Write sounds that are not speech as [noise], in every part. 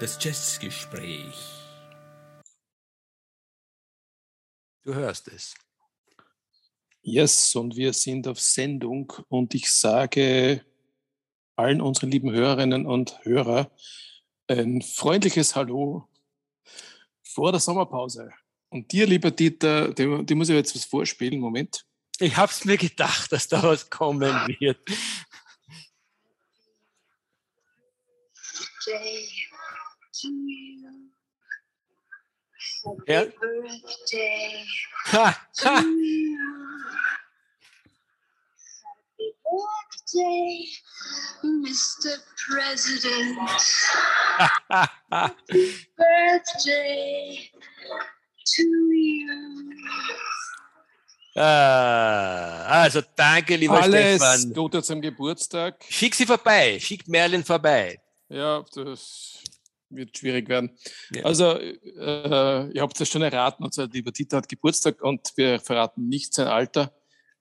Das Jazzgespräch. Du hörst es. Yes, und wir sind auf Sendung und ich sage allen unseren lieben Hörerinnen und Hörern ein freundliches Hallo vor der Sommerpause. Und dir, lieber Dieter, die, die muss ich jetzt was vorspielen. Moment. Ich habe es mir gedacht, dass da was kommen wird. Ja. Ha, ha. birthday, Mr. President. Happy birthday to you. Ah, also danke, lieber Alles Stefan. Gute zum Geburtstag. Schick sie vorbei, schick Merlin vorbei. Ja, das wird schwierig werden. Ja. Also, äh, ihr habt es schon erraten, unser lieber Dieter hat Geburtstag und wir verraten nicht sein Alter.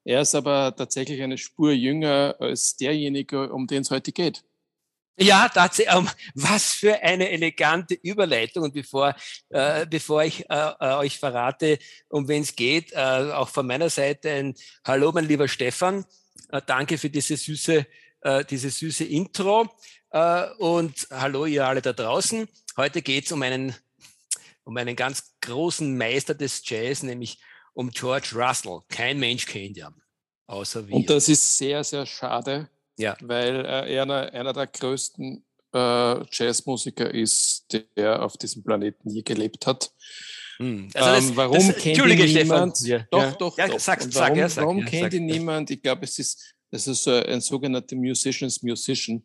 Er ist aber tatsächlich eine Spur jünger als derjenige, um den es heute geht. Ja, tatsächlich. Um, was für eine elegante Überleitung. Und bevor, äh, bevor ich äh, äh, euch verrate, um wen es geht, äh, auch von meiner Seite ein Hallo, mein lieber Stefan. Äh, danke für diese süße, äh, diese süße Intro. Und hallo, ihr alle da draußen. Heute geht es um einen, um einen ganz großen Meister des Jazz, nämlich um George Russell. Kein Mensch kennt ihn, außer wir. Und das ist sehr, sehr schade, Ja. weil äh, er einer, einer der größten äh, Jazzmusiker ist, der auf diesem Planeten je gelebt hat. Hm. ähm, warum kennt Entschuldige, ihn Stefan. niemand? Ja, Doch, ja. doch, Ja, doch. sag, Und sag, warum, ja, sag, warum ja, kennt sag, ihn ja. niemand? Ich glaube, es ist, es ist so ein sogenannter Musicians Musician.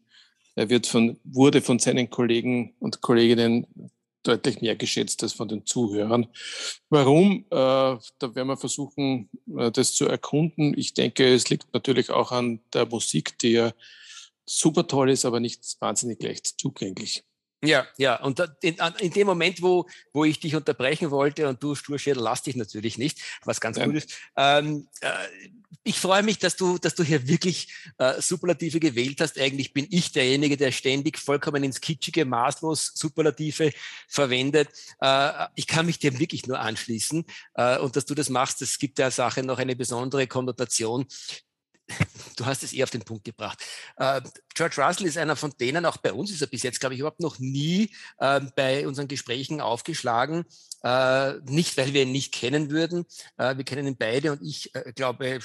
Er wird von, wurde von seinen Kollegen und Kolleginnen deutlich mehr geschätzt als von den Zuhörern. Warum? Äh, da werden wir versuchen, äh, das zu erkunden. Ich denke, es liegt natürlich auch an der Musik, die ja super toll ist, aber nicht wahnsinnig leicht zugänglich. Ja, ja. Und in, in dem Moment, wo, wo ich dich unterbrechen wollte und du Sturschädel, lass dich natürlich nicht, was ganz Ja. gut ist. Ähm, äh, ich freue mich, dass du, dass du hier wirklich äh, Superlative gewählt hast. Eigentlich bin ich derjenige, der ständig vollkommen ins Kitschige, maßlos Superlative verwendet. Äh, ich kann mich dem wirklich nur anschließen. Äh, und dass du das machst, das gibt der Sache noch eine besondere Konnotation. [laughs] Du hast es eh auf den Punkt gebracht. Äh, George Russell ist einer von denen, auch bei uns ist er bis jetzt, glaube ich, überhaupt noch nie äh, bei unseren Gesprächen aufgeschlagen. Äh, nicht, weil wir ihn nicht kennen würden. Äh, wir kennen ihn beide und ich äh, glaube,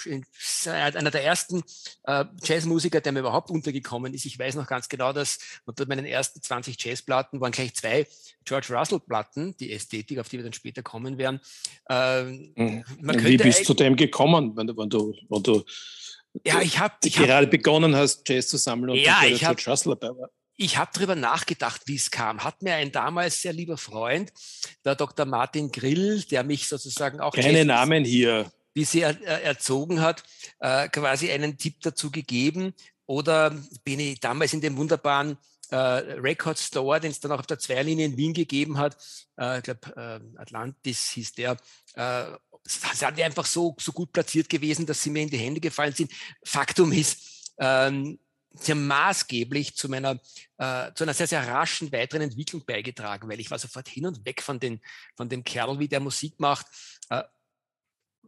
einer der ersten äh, Jazzmusiker, der mir überhaupt untergekommen ist. Ich weiß noch ganz genau, dass unter meinen ersten 20 Jazzplatten waren gleich zwei George Russell-Platten, die Ästhetik, auf die wir dann später kommen werden. Äh, man Wie bist du zu dem gekommen, wenn du, wenn du, wenn du ja, ich habe ich hab gerade begonnen hast, Jazz zu sammeln und Ja, ich hab- George Russell dabei war? ich habe darüber nachgedacht, wie es kam. Hat mir ein damals sehr lieber Freund, der Dr. Martin Grill, der mich sozusagen auch Keine Jazz- Namen hier. wie sie er, er, erzogen hat, äh, quasi einen Tipp dazu gegeben. Oder bin ich damals in dem wunderbaren äh, Record Store, den es dann auch auf der Zweierlinie in Wien gegeben hat, äh, ich glaube äh, Atlantis hieß der, äh, sind die einfach so, so gut platziert gewesen, dass sie mir in die Hände gefallen sind. Faktum ist, ähm, haben maßgeblich zu meiner, äh, zu einer sehr, sehr raschen weiteren Entwicklung beigetragen, weil ich war sofort hin und weg von, den, von dem Kerl, wie der Musik macht. Äh,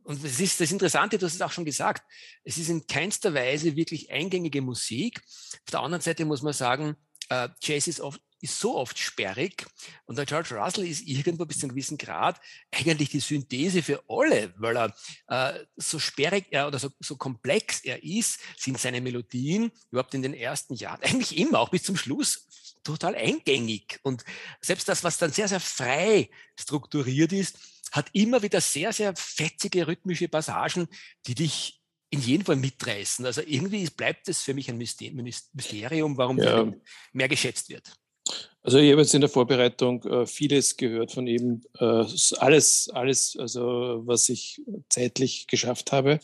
und das ist das Interessante, du hast es auch schon gesagt, es ist in keinster Weise wirklich eingängige Musik. Auf der anderen Seite muss man sagen, äh, Jazz ist, oft, ist so oft sperrig und der George Russell ist [laughs] irgendwo bis zu einem gewissen Grad eigentlich die Synthese für alle, weil er äh, so sperrig er oder so, so komplex er ist, sind seine Melodien überhaupt in den ersten Jahren, [laughs] eigentlich immer, auch bis zum Schluss, total eingängig. Und selbst das, was dann sehr, sehr frei strukturiert ist, hat immer wieder sehr, sehr fetzige rhythmische Passagen, die dich in jedem Fall mitreißen. Also irgendwie bleibt es für mich ein Myster- Mysterium, warum Ja. mehr geschätzt wird. Also ich habe jetzt in der Vorbereitung äh, vieles gehört von ihm, äh, alles, alles, also was ich zeitlich geschafft habe,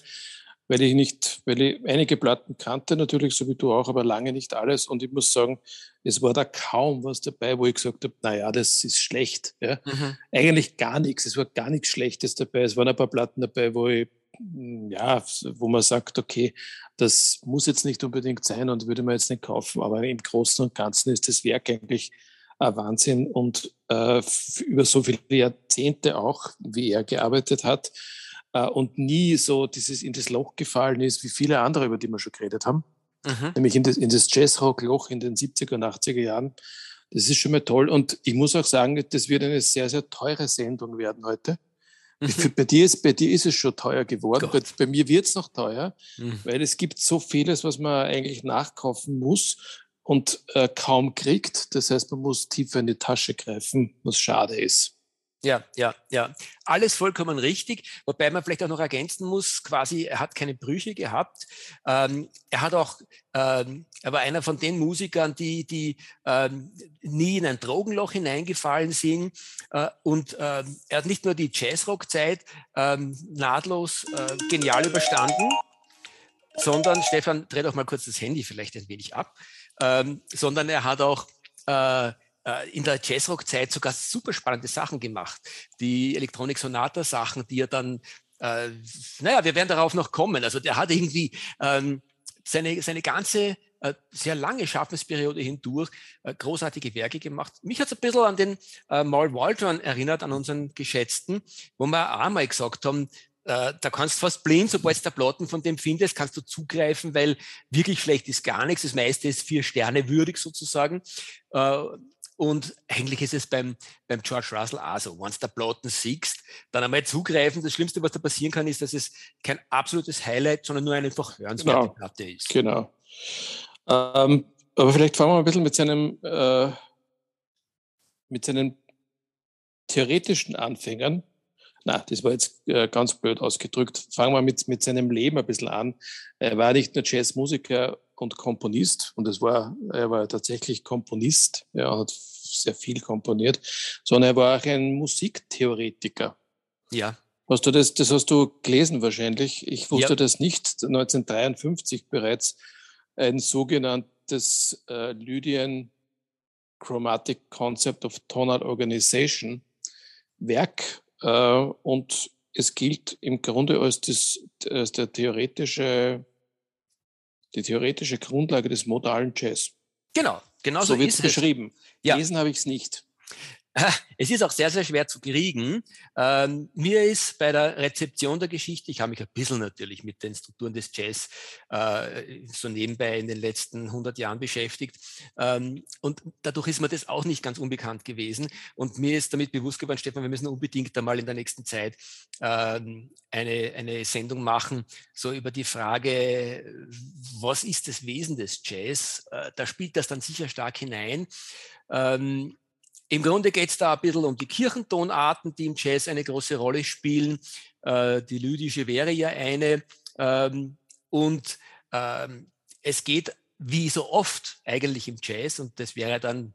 weil ich nicht, weil ich einige Platten kannte, natürlich so wie du auch, aber lange nicht alles. Und ich muss sagen, es war da kaum was dabei, wo ich gesagt habe, naja, das ist schlecht. Ja. Eigentlich gar nichts. Es war gar nichts Schlechtes dabei. Es waren ein paar Platten dabei, wo ich ja, wo man sagt, okay, das muss jetzt nicht unbedingt sein und würde man jetzt nicht kaufen, aber im Großen und Ganzen ist das Werk eigentlich ein Wahnsinn und äh, über so viele Jahrzehnte auch, wie er gearbeitet hat äh, und nie so dieses in das Loch gefallen ist, wie viele andere, über die wir schon geredet haben, mhm. nämlich in das, in das Jazzrock-Loch in den 70er und 80er Jahren. Das ist schon mal toll und ich muss auch sagen, das wird eine sehr, sehr teure Sendung werden heute. Mhm. Bei, dir ist, bei dir ist es schon teuer geworden. Bei, bei, mir wird es noch teuer, mhm. weil es gibt so vieles, was man eigentlich nachkaufen muss und äh, kaum kriegt. Das heißt, man muss tiefer in die Tasche greifen, was schade ist. Ja, ja, ja. Alles vollkommen richtig. Wobei man vielleicht auch noch ergänzen muss, quasi, er hat keine Brüche gehabt. Ähm, er hat auch, ähm, er war einer von den Musikern, die, die ähm, nie in ein Drogenloch hineingefallen sind. Äh, und äh, er hat nicht nur die Jazzrock-Zeit ähm, nahtlos äh, genial überstanden, sondern, Stefan, dreh doch mal kurz das Handy vielleicht ein wenig ab, ähm, sondern er hat auch äh, in der Jazzrock-Zeit sogar super spannende Sachen gemacht. Die Electronic Sonata-Sachen, die er dann, äh, naja, wir werden darauf noch kommen. Also der hat irgendwie ähm, seine, seine ganze äh, sehr lange Schaffensperiode hindurch äh, großartige Werke gemacht. Mich hat es ein bisschen an den äh, Mal Waldron erinnert, an unseren Geschätzten, wo wir auch einmal gesagt haben, äh, da kannst du fast blind, sobald du der Platten von dem findest, kannst du zugreifen, weil wirklich schlecht ist gar nichts. Das meiste ist vier Sterne würdig sozusagen. Und eigentlich ist es beim, beim George Russell auch so. Once der Platten siehst, dann einmal zugreifen. Das Schlimmste, was da passieren kann, ist, dass es kein absolutes Highlight, sondern nur eine einfach hörenswerte genau. Platte ist. Genau. Ähm, aber vielleicht fangen wir ein bisschen mit seinem, äh, mit seinen theoretischen Anfängern. Na, das war jetzt äh, ganz blöd ausgedrückt. Fangen wir mit, mit seinem Leben ein bisschen an. Er war nicht nur Jazzmusiker und Komponist und es war, er war tatsächlich Komponist. Er hat sehr viel komponiert, sondern er war auch ein Musiktheoretiker. Ja. Hast du das, das hast du gelesen wahrscheinlich. Ich wusste ja. das nicht. 1953 bereits ein sogenanntes äh, Lydian Chromatic Concept of Tonal Organization Werk. Äh, und es gilt im Grunde als, das, als der theoretische, die theoretische Grundlage des modalen Jazz. Genau, genau so, so wird es beschrieben. Ja. Lesen habe ich es nicht. [laughs] Es ist auch sehr, sehr schwer zu kriegen. Ähm, mir ist bei der Rezeption der Geschichte, ich habe mich ein bisschen natürlich mit den Strukturen des Jazz äh, so nebenbei in den letzten 100 Jahren beschäftigt. Ähm, und dadurch ist mir das auch nicht ganz unbekannt gewesen. Und mir ist damit bewusst geworden, Stefan, wir müssen unbedingt einmal in der nächsten Zeit ähm, eine, eine Sendung machen, so über die Frage, was ist das Wesen des Jazz? Äh, da spielt das dann sicher stark hinein. Ähm, im Grunde geht es da ein bisschen um die Kirchentonarten, die im Jazz eine große Rolle spielen. Äh, die lydische wäre ja eine. Ähm, und ähm, es geht wie so oft eigentlich im Jazz, und das wäre dann,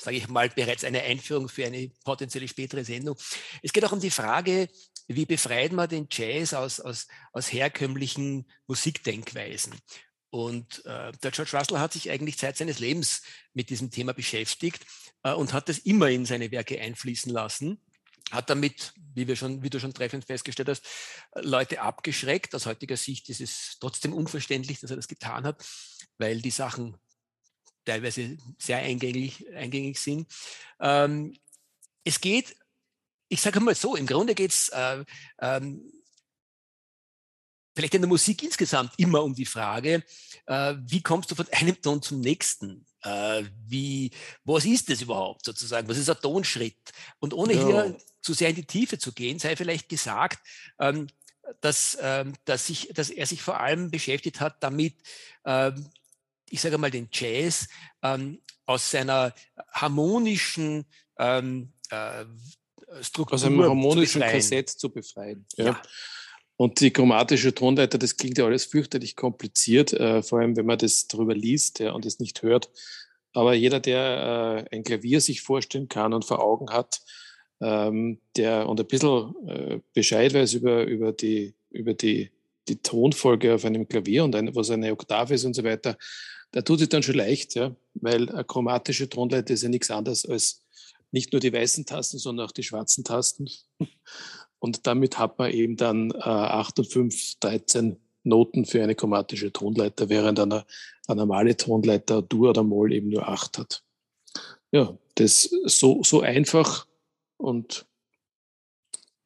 sage ich mal, bereits eine Einführung für eine potenzielle spätere Sendung. Es geht auch um die Frage, wie befreit man den Jazz aus, aus, aus herkömmlichen Musikdenkweisen. Und äh, der George Russell hat sich eigentlich Zeit seines Lebens mit diesem Thema beschäftigt und hat das immer in seine Werke einfließen lassen. Hat damit, wie, wir schon, wie du schon treffend festgestellt hast, Leute abgeschreckt. Aus heutiger Sicht ist es trotzdem unverständlich, dass er das getan hat, weil die Sachen teilweise sehr eingängig, eingängig sind. Ähm, es geht, ich sage mal so, im Grunde geht es äh, ähm, vielleicht in der Musik insgesamt immer um die Frage, äh, wie kommst du von einem Ton zum nächsten? Äh, wie, was ist das überhaupt sozusagen? Was ist ein Tonschritt? Und ohne ja. hier zu sehr in die Tiefe zu gehen, sei vielleicht gesagt, ähm, dass, ähm, dass, sich, dass er sich vor allem beschäftigt hat damit, ähm, ich sage mal, den Jazz ähm, aus seiner harmonischen ähm, äh, Struktur aus einem harmonischen Kassett zu befreien. Ja. ja. Und die chromatische Tonleiter, das klingt ja alles fürchterlich kompliziert, äh, vor allem wenn man das darüber liest ja, und es nicht hört. Aber jeder, der äh, ein Klavier sich vorstellen kann und vor Augen hat, ähm, der und ein bisschen äh, Bescheid weiß über, über, die, über die, die Tonfolge auf einem Klavier und ein, was eine Oktave ist und so weiter, da tut sich dann schon leicht, ja, weil eine chromatische Tonleiter ist ja nichts anderes als nicht nur die weißen Tasten, sondern auch die schwarzen Tasten. Und damit hat man eben dann äh, 8 und 5, 13 Noten für eine chromatische Tonleiter, während eine, eine normale Tonleiter Dur oder Moll eben nur 8 hat. Ja, das so, so einfach und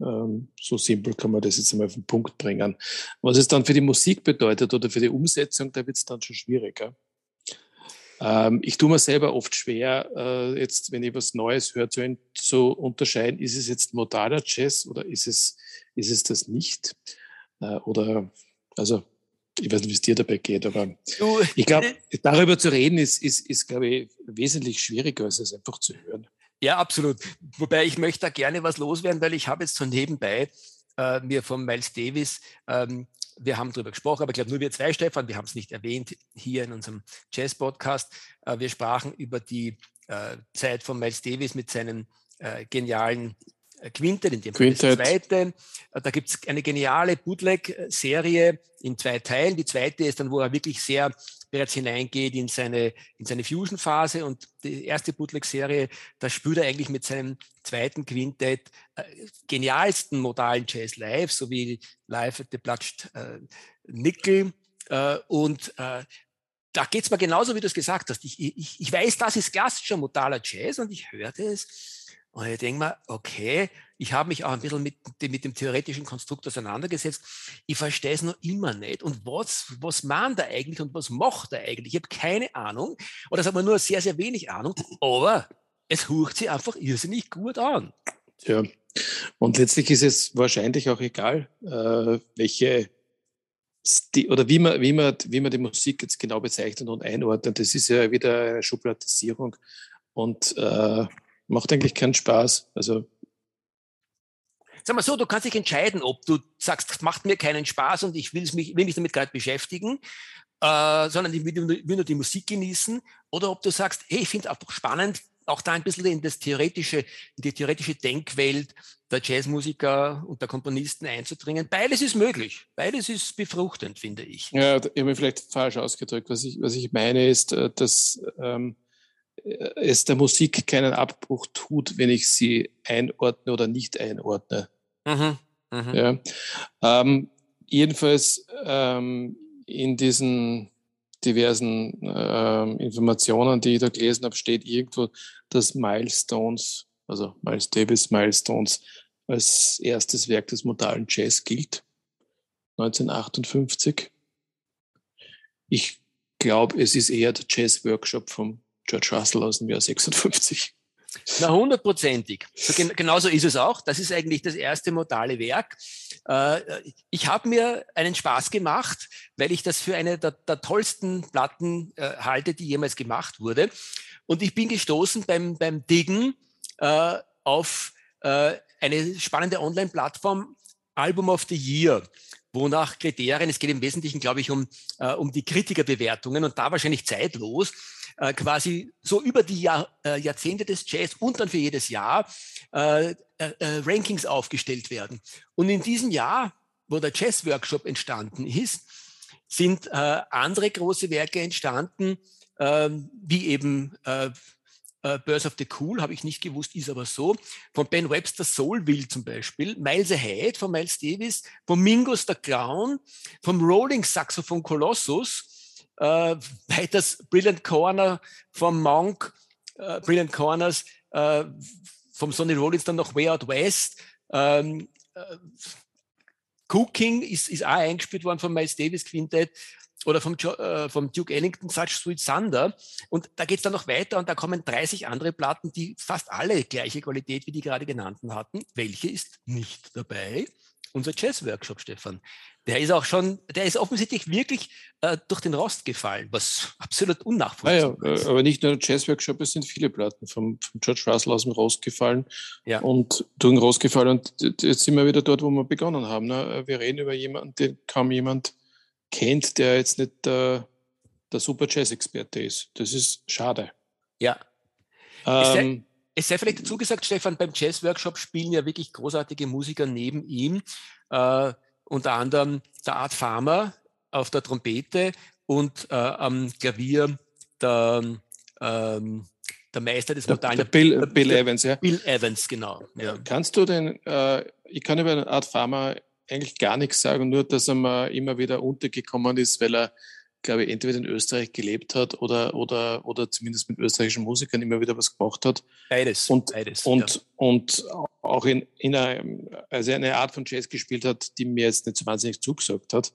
ähm, so simpel kann man das jetzt einmal auf den Punkt bringen. Was es dann für die Musik bedeutet oder für die Umsetzung, da wird es dann schon schwieriger. Ähm, ich tue mir selber oft schwer, äh, jetzt, wenn ich was Neues höre, zu, zu, unterscheiden, ist es jetzt modaler Jazz oder ist es, ist es das nicht? Äh, oder, also, ich weiß nicht, wie es dir dabei geht, aber du, ich glaube, darüber zu reden ist, ist, ist, glaube ich, wesentlich schwieriger, als es einfach zu hören. Ja, absolut. Wobei ich möchte da gerne was loswerden, weil ich habe jetzt so nebenbei äh, mir von Miles Davis ähm, wir haben darüber gesprochen, aber ich glaube nur wir zwei, Stefan, wir haben es nicht erwähnt hier in unserem Jazz-Podcast. Äh, wir sprachen über die äh, Zeit von Miles Davis mit seinen äh, genialen Quintet, in dem Quintet. das zweite. Da gibt es eine geniale Bootleg-Serie in zwei Teilen. Die zweite ist dann, wo er wirklich sehr bereits hineingeht in seine, in seine Fusion-Phase und die erste Bootleg-Serie, da spürt er eigentlich mit seinem zweiten Quintett äh, genialsten modalen Jazz live, so wie Live at the Platsched äh, Nickel äh, und äh, da geht es mir genauso, wie du es gesagt hast. Ich, ich, ich weiß, das ist klassischer modaler Jazz und ich hörte es und ich denke mir, okay, ich habe mich auch ein bisschen mit dem, mit dem theoretischen Konstrukt auseinandergesetzt. Ich verstehe es noch immer nicht. Und was, was meint er eigentlich und was macht er eigentlich? Ich habe keine Ahnung. Oder sagen wir nur sehr, sehr wenig Ahnung. Aber es hört sich einfach irrsinnig gut an. Ja. Und letztlich ist es wahrscheinlich auch egal, äh, welche oder wie man, wie, man, wie man die Musik jetzt genau bezeichnet und einordnet. Das ist ja wieder eine Schubladisierung. Und äh, macht eigentlich keinen Spaß. Also Sag mal so, du kannst dich entscheiden, ob du sagst, das macht mir keinen Spaß und ich will mich, will mich damit gerade beschäftigen, äh, sondern ich will, will, nur die Musik genießen, oder ob du sagst, hey, ich finde es einfach spannend, auch da ein bisschen in das theoretische, in die theoretische Denkwelt der Jazzmusiker und der Komponisten einzudringen. Beides ist möglich. Beides ist befruchtend, finde ich. Ja, ich habe mich vielleicht falsch ausgedrückt. Was ich, was ich meine ist, äh, dass ähm, es der Musik keinen Abbruch tut, wenn ich sie einordne oder nicht einordne. Mhm. Mhm. Ja. Ähm, jedenfalls ähm, in diesen diversen ähm, Informationen, die ich da gelesen habe, steht irgendwo, dass Milestones, also Miles Davis Milestones, als erstes Werk des modalen Jazz gilt. 1958. Ich glaube, es ist eher der Jazz Workshop vom George Russell aus dem Jahr 56. Na, hundertprozentig. So, gen genauso ist es auch. Das ist eigentlich das erste modale Werk. Äh, ich habe mir einen Spaß gemacht, weil ich das für eine der, der tollsten Platten äh, halte, die jemals gemacht wurde. Und ich bin gestoßen beim, beim Diggen äh, auf äh, eine spannende Online-Plattform, Album of the Year wonach Kriterien, es geht im Wesentlichen, glaube ich, um, äh, um die Kritikerbewertungen und da wahrscheinlich zeitlos, äh, quasi so über die Jahr, äh, Jahrzehnte des Jazz und dann für jedes Jahr äh, äh, äh, Rankings aufgestellt werden. Und in diesem Jahr, wo der Jazz-Workshop entstanden ist, sind äh, andere große Werke entstanden, äh, wie eben äh, äh, Birth of the Cool, habe ich nicht gewusst, ist aber so. Von Ben Webster Soulville zum Beispiel, Miles Ahead von Miles Davis, von Mingus the Clown, vom Rolling Saxophon Colossus, äh, weiters Brilliant Corner vom Monk, äh, Brilliant Corners äh, vom Sonny Rollins dann noch Way Out West. Ähm, äh, Cooking ist, ist auch eingespielt worden von Miles Davis Quintett oder vom, äh, vom Duke Ellington Such Sweet Thunder. Und da geht es dann noch weiter und da kommen 30 andere Platten, die fast alle gleiche Qualität wie die gerade genannten hatten. Welche ist nicht dabei? Unser Jazz-Workshop, Stefan der ist auch schon, der ist offensichtlich wirklich äh, durch den Rost gefallen, was [laughs] absolut unnachvollziehbar ah ja, ist. Aber nicht nur der Jazz-Workshop, es sind viele Platten vom, vom George Russell aus dem Rost gefallen ja. und durch den Rost gefallen. Und jetzt sind wir wieder dort, wo wir begonnen haben. Ne? Wir reden über jemanden, den kaum jemand kennt, der jetzt nicht der, der super Jazz-Experte ist. Das ist schade. Ja. Ähm, es sei vielleicht dazu gesagt, Stefan, beim Jazz-Workshop spielen ja wirklich großartige Musiker neben ihm. Äh, unter anderem der Art Farmer auf der Trompete und äh, am Klavier der, ähm, der Meister des modalen. Der, Bill, Bill Evans, ja. Bill Evans, genau. Ja. Kannst du den, äh, ich kann über eine Art Pharma eigentlich gar nichts sagen, nur dass er mal immer wieder untergekommen ist, weil er, glaube ich, entweder in Österreich gelebt hat oder, oder, oder zumindest mit österreichischen Musikern immer wieder was gemacht hat. Beides. Und, beides, und, ja. und auch in, in einer, also eine Art von Jazz gespielt hat, die mir jetzt nicht so wahnsinnig zugesagt hat.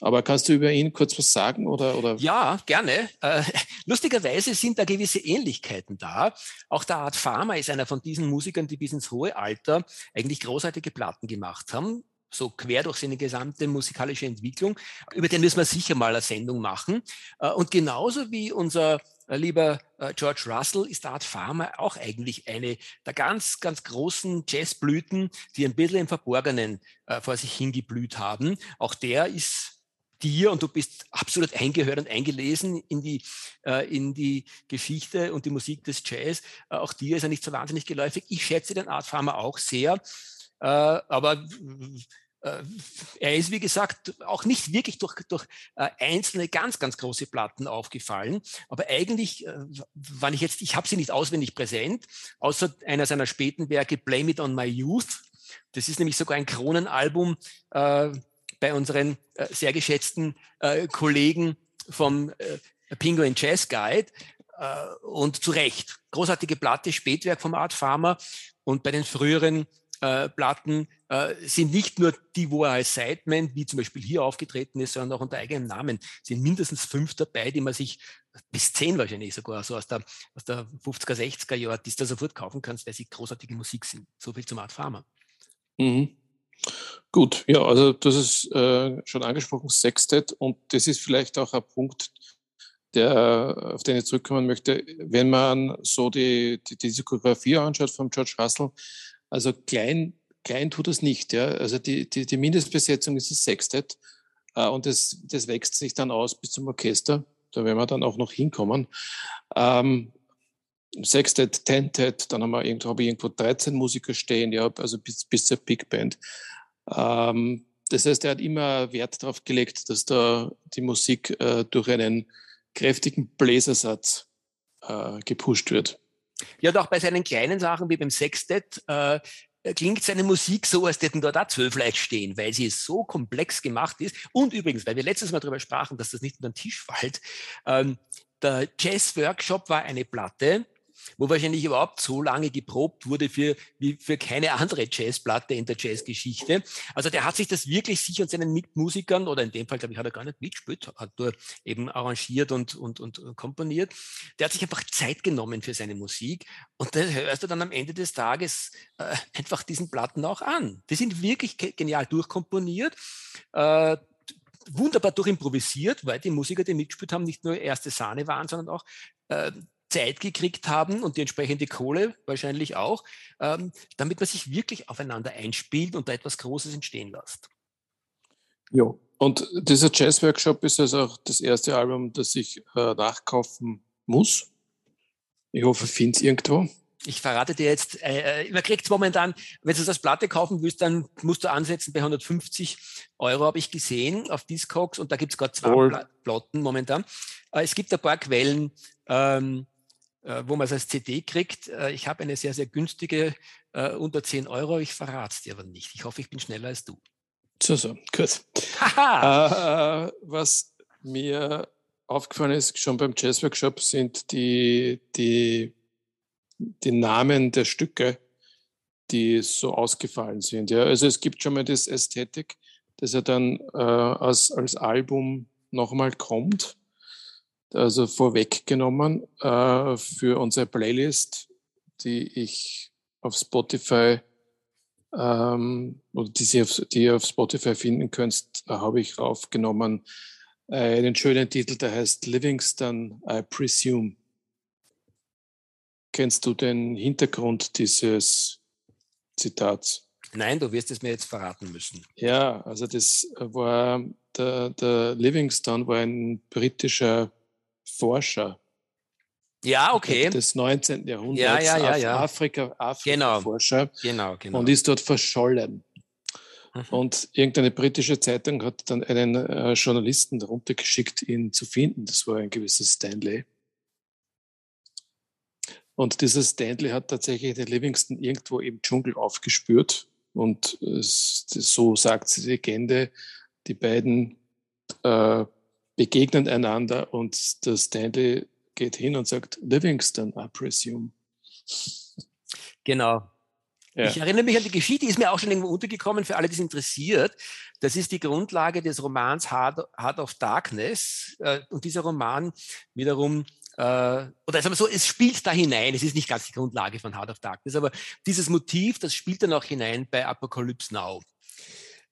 Aber kannst du über ihn kurz was sagen? Oder, oder? Ja, gerne. Äh, [laughs] lustigerweise sind da gewisse Ähnlichkeiten da. Auch der Art Farmer ist einer von diesen Musikern, die bis ins hohe Alter eigentlich großartige Platten gemacht haben. So quer durch seine gesamte musikalische Entwicklung. Über den müssen wir sicher mal eine Sendung machen. Äh, und genauso wie unser äh, lieber äh, George Russell ist Art Farmer auch eigentlich eine der ganz, ganz großen Jazzblüten, die ein bisschen im Verborgenen vor sich hingeblüht haben. Auch der ist dir und du bist absolut eingehört und eingelesen in die, äh, in die Geschichte und die Musik des Jazz. Äh, auch dir ist er nicht so wahnsinnig geläufig. Ich schätze den Art Farmer auch sehr, äh, aber äh, er ist, wie gesagt, auch nicht wirklich durch, durch äh, einzelne ganz, ganz große Platten aufgefallen. Aber eigentlich, äh, wann ich jetzt, ich habe sie nicht auswendig präsent, außer einer seiner späten Werke, Blame It on My Youth. Das ist nämlich sogar ein Kronenalbum äh, bei unseren äh, sehr geschätzten äh, Kollegen vom äh, Penguin Jazz Guide. Und zu Recht. Großartige Platte, Spätwerk vom Art Farmer. Und bei den früheren Platten äh, sind nicht nur die, wo er als Sideman, wie zum Beispiel hier aufgetreten ist, sondern auch unter eigenem Namen, sind mindestens fünf dabei, die man sich bis zehn wahrscheinlich sogar, so aus der, aus der 50er, 60er Jahre, die du sofort kaufen kannst, weil sie großartige Musik sind. So viel zum Art Farmer. Mhm. Gut, ja, also das ist äh, schon angesprochen, Sextet und das ist vielleicht auch ein Punkt, der, auf den ich zurückkommen möchte, wenn man so die, die, die Diskografie anschaut von George Russell, also klein, klein tut es nicht, ja. Also die, die, die Mindestbesetzung ist das Sextet äh, und das, das wächst sich dann aus bis zum Orchester. Da werden wir dann auch noch hinkommen. Ähm, Sextet, Tentet, dann haben wir irgendwo, habe ich irgendwo 13 Musiker stehen, ja, also bis, bis zur Big Band. Ähm, das heißt, er hat immer Wert darauf gelegt, dass da die Musik äh, durch einen kräftigen Bläsersatz äh, gepusht wird. Ja, auch bei seinen kleinen Sachen wie beim Sextet äh, klingt seine Musik so, als hätten dort auch zwölf Leute stehen, weil sie so komplex gemacht ist. Und übrigens, weil wir letztes Mal darüber sprachen, dass das nicht unter den Tisch fällt, ähm, der Jazz Workshop war eine Platte, wo wahrscheinlich überhaupt so lange geprobt wurde für, wie für keine andere Jazzplatte in der Jazzgeschichte. Also der hat sich das wirklich sich und seinen Mitmusikern, oder in dem Fall, glaube ich, hat er gar nicht mitgespielt, hat nur eben arrangiert und, und, und komponiert. Der hat sich einfach Zeit genommen für seine Musik und da hörst du dann am Ende des Tages äh, einfach diesen Platten auch an. Die sind wirklich genial durchkomponiert. Äh, wunderbar durchimprovisiert, weil die Musiker, die mitgespielt haben, nicht nur erste Sahne waren, sondern auch äh, Zeit gekriegt haben und die entsprechende Kohle wahrscheinlich auch, ähm, damit man sich wirklich aufeinander einspielt und da etwas Großes entstehen lässt. Ja, und dieser Jazz-Workshop ist also auch das erste Album, das ich äh, nachkaufen muss. Ich hoffe, ich finde es irgendwo. Ich verrate dir jetzt, äh, äh man kriegt es momentan, wenn du das Platte kaufen willst, dann musst du ansetzen bei 150 Euro, habe ich gesehen, auf Discogs und da gibt es gerade zwei Pl Platten momentan. Äh, es gibt ein paar Quellen, ähm, äh, wo man es als CD kriegt. Äh, ich habe eine sehr, sehr günstige, äh, unter 10 Euro. Ich verrate es dir aber nicht. Ich hoffe, ich bin schneller als du. So, so, gut. äh, was mir aufgefallen ist, schon beim Jazzworkshop, sind die, die, die Namen der Stücke, die so ausgefallen sind. Ja. Also es gibt schon mal das Ästhetik, das ja dann äh, als, als Album nochmal kommt also vorweggenommen äh, für unsere Playlist, die ich auf Spotify ähm, oder die, Sie auf, die ihr auf Spotify finden könnt, habe ich aufgenommen äh, einen schönen Titel, der heißt Livingston, I Presume. Kennst du den Hintergrund dieses Zitats? Nein, du wirst es mir jetzt verraten müssen. Ja, also das war der, der Livingston war ein britischer Forscher. Ja, okay. Des 19. Jahrhunderts. Ja, ja, ja, ja. Afrika, Afrika genau. Forscher. Genau, genau. Und ist dort verschollen. Mhm. Und irgendeine britische Zeitung hat dann einen äh, Journalisten darunter geschickt, ihn zu finden. Das war ein gewisser Stanley. Und dieser Stanley hat tatsächlich den Livingston irgendwo im Dschungel aufgespürt. Und es, so sagt die Legende, die beiden äh, begegnen einander und der Stanley geht hin und sagt, Livingston, I presume. Genau. Ja. Ich erinnere mich an die Geschichte, die ist mir auch schon irgendwo untergekommen, für alle, die es interessiert. Das ist die Grundlage des Romans Heart, Heart of Darkness. Äh, und dieser Roman wiederum, äh, oder sagen wir so, es spielt da hinein. Es ist nicht ganz die Grundlage von Heart of Darkness, aber dieses Motiv, das spielt dann auch hinein bei Apocalypse Now.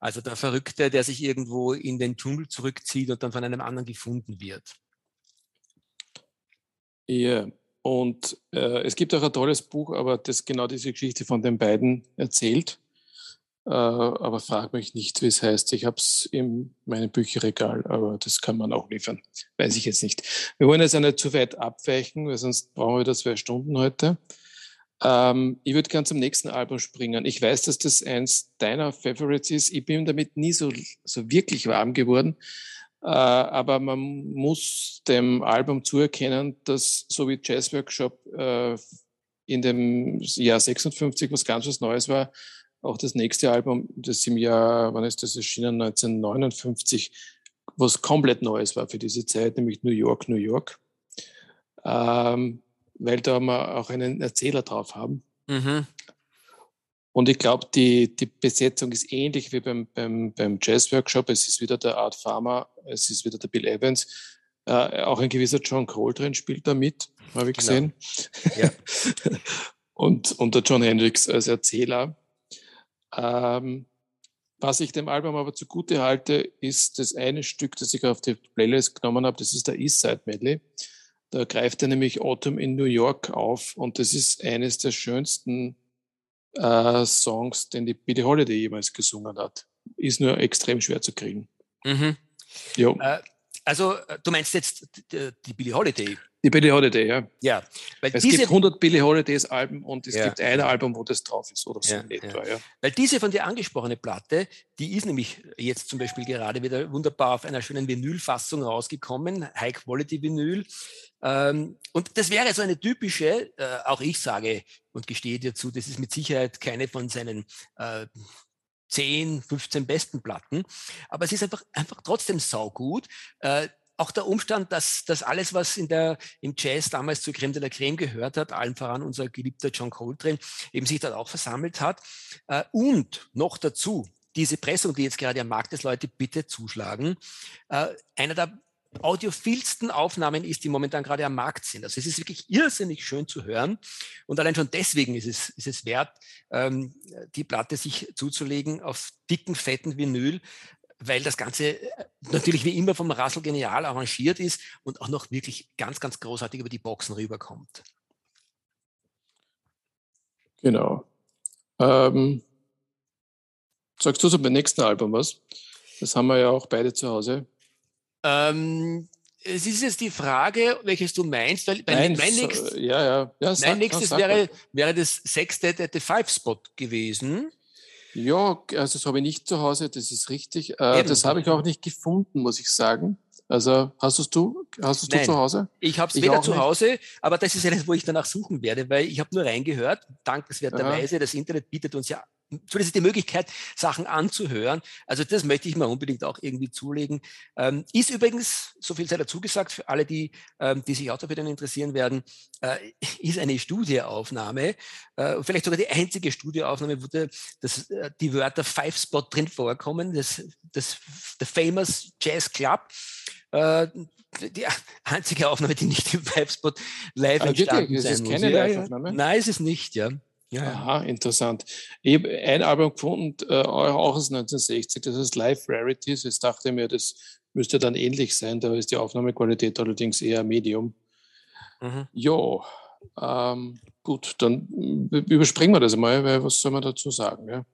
Also der Verrückte, der sich irgendwo in den Dschungel zurückzieht und dann von einem anderen gefunden wird. Ja, und äh, es gibt auch ein tolles Buch, aber das genau diese Geschichte von den beiden erzählt. Äh, aber frag mich nicht, wie es heißt. Ich habe es in meinem Bücherregal, aber das kann man auch liefern. Weiß ich jetzt nicht. Wir wollen jetzt nicht zu weit abweichen, weil sonst brauchen wir da zwei Stunden heute. Ähm, ich würde gerne zum nächsten Album springen. Ich weiß, dass das eins deiner Favorites ist. Ich bin damit nie so, so wirklich warm geworden. Äh, aber man muss dem Album zuerkennen, dass so wie Jazz Workshop äh, in dem Jahr 56 was ganz was Neues war, auch das nächste Album, das im Jahr, wann ist das erschienen, 1959, was komplett Neues war für diese Zeit, nämlich New York, New York. Ähm, weil da wir auch einen Erzähler drauf haben. Mhm. Und ich glaube, die, die Besetzung ist ähnlich wie beim, beim, beim Jazz-Workshop. Es ist wieder der Art Farmer, es ist wieder der Bill Evans. Äh, auch ein gewisser John Coltrane spielt da mit, habe ich genau. gesehen. Ja. [laughs] und, und der John Hendricks als Erzähler. Ähm, was ich dem Album aber zugute halte, ist das eine Stück, das ich auf die Playlist genommen habe, das ist der East Side Medley. Da greift er nämlich Autumn in New York auf und das ist eines der schönsten äh, Songs, den die Billie Holiday jemals gesungen hat. Ist nur extrem schwer zu kriegen. Mhm. Ja. Äh, also äh, du meinst jetzt die, die Billie Holiday? Die Billie Holiday, ja. Ja. Weil es diese, gibt 100 Billie Holidays Alben und es ja. gibt ein Album, wo das drauf ist oder so ja, etwa. Ja. Weil diese von dir angesprochene Platte, die ist nämlich jetzt zum Beispiel gerade wieder wunderbar auf einer schönen Vinylfassung rausgekommen, High-Quality-Vinyl. Ähm, und das wäre so eine typische, äh, auch ich sage und gestehe dir zu, das ist mit Sicherheit keine von seinen äh, 10, 15 besten Platten. Aber es ist einfach, einfach trotzdem saugut. Äh, auch der Umstand, dass, dass alles, was in der, im Jazz damals zu Creme de la Creme gehört hat, allen voran unser geliebter John Coltrane, eben sich dort auch versammelt hat. Äh, und noch dazu, diese Pressung, die jetzt gerade am Markt ist, Leute, bitte zuschlagen. Äh, einer der audiophilsten Aufnahmen ist, die momentan gerade am Markt sind. Also es ist wirklich irrsinnig schön zu hören. Und allein schon deswegen ist es, ist es wert, ähm, die Platte sich zuzulegen auf dicken, fetten Vinyl, weil das Ganze äh, natürlich wie immer vom Rassel genial arrangiert ist und auch noch wirklich ganz, ganz großartig über die Boxen rüberkommt. Genau. Ähm, sagst du so beim nächsten Album was? Das haben wir ja auch beide zu Hause. Ähm, es ist jetzt die Frage, welches du meinst, weil mein, mein, nächst, ja, ja. Ja, sag, mein nächstes wäre, wäre das sechste at the Five Spot gewesen. Ja, also das habe ich nicht zu Hause, das ist richtig. Äh, das habe ich auch nicht gefunden, muss ich sagen. Also hast du hast du zu Hause? Ich habe es weder zu Hause, aber das ist eines, wo ich danach suchen werde, weil ich habe nur reingehört. Dankenswerterweise, Aha. das Internet bietet uns ja zumindest die Möglichkeit, Sachen anzuhören. Also das möchte ich mir unbedingt auch irgendwie zulegen. Ähm, ist übrigens, so viel sei dazu gesagt, für alle, die, ähm, die sich auch dafür dann interessieren werden, äh, ist eine Studieaufnahme, äh, vielleicht sogar die einzige Studieaufnahme, wo der, das, äh, die Wörter Five Spot drin vorkommen, das, das The Famous Jazz Club. Äh, die einzige Aufnahme, die nicht im Five Spot live ah, entstanden wirklich? sein ist keine Live-Aufnahme? Nein, ist es nicht, ja. Ja, Aha, interessant. Ich habe ein Album gefunden, äh, auch aus 1960, das ist Live Rarities. Jetzt dachte ich mir, das müsste dann ähnlich sein. Da ist die Aufnahmequalität allerdings eher Medium. Mhm. Ja, ähm, gut, dann überspringen wir das mal, weil was soll man dazu sagen? Ja?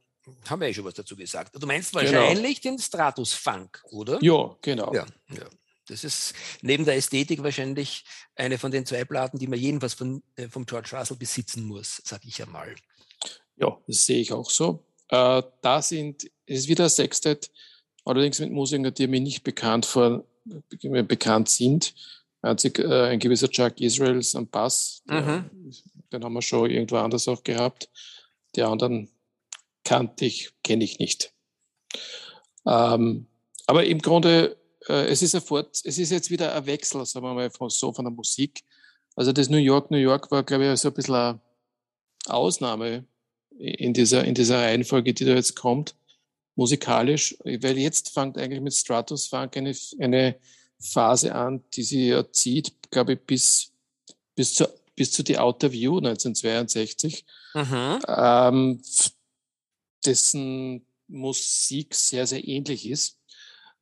Haben wir ja schon was dazu gesagt. Du meinst genau. wahrscheinlich genau. den Stratus Funk, oder? Ja, genau. Ja, ja. Das ist neben der Ästhetik wahrscheinlich eine von den zwei Platten, die man jedenfalls von, äh, vom George Russell besitzen muss, sage ich einmal. Ja, das sehe ich auch so. Äh, da sind, es ist wieder Sextet, allerdings mit Musikern, die mir nicht bekannt, vor, bekannt sind. Einzig äh, ein gewisser Chuck Israels am Bass, der mhm. Den haben wir schon irgendwo anders auch gehabt. Die anderen kannte ich, kenne ich nicht. Ähm, aber im Grunde, es, ist Fort, es ist jetzt wieder ein Wechsel, sagen wir mal, von, so von der Musik. Also das New York, New York war, glaube ich, so ein bisschen eine Ausnahme in dieser, in dieser Reihenfolge, die da jetzt kommt, musikalisch, weil jetzt fängt eigentlich mit Stratus Funk eine, eine Phase an, die sie ja zieht, glaube ich, bis, bis, zu, bis zu The Outer View 1962, mhm. ähm, dessen Musik sehr, sehr ähnlich ist.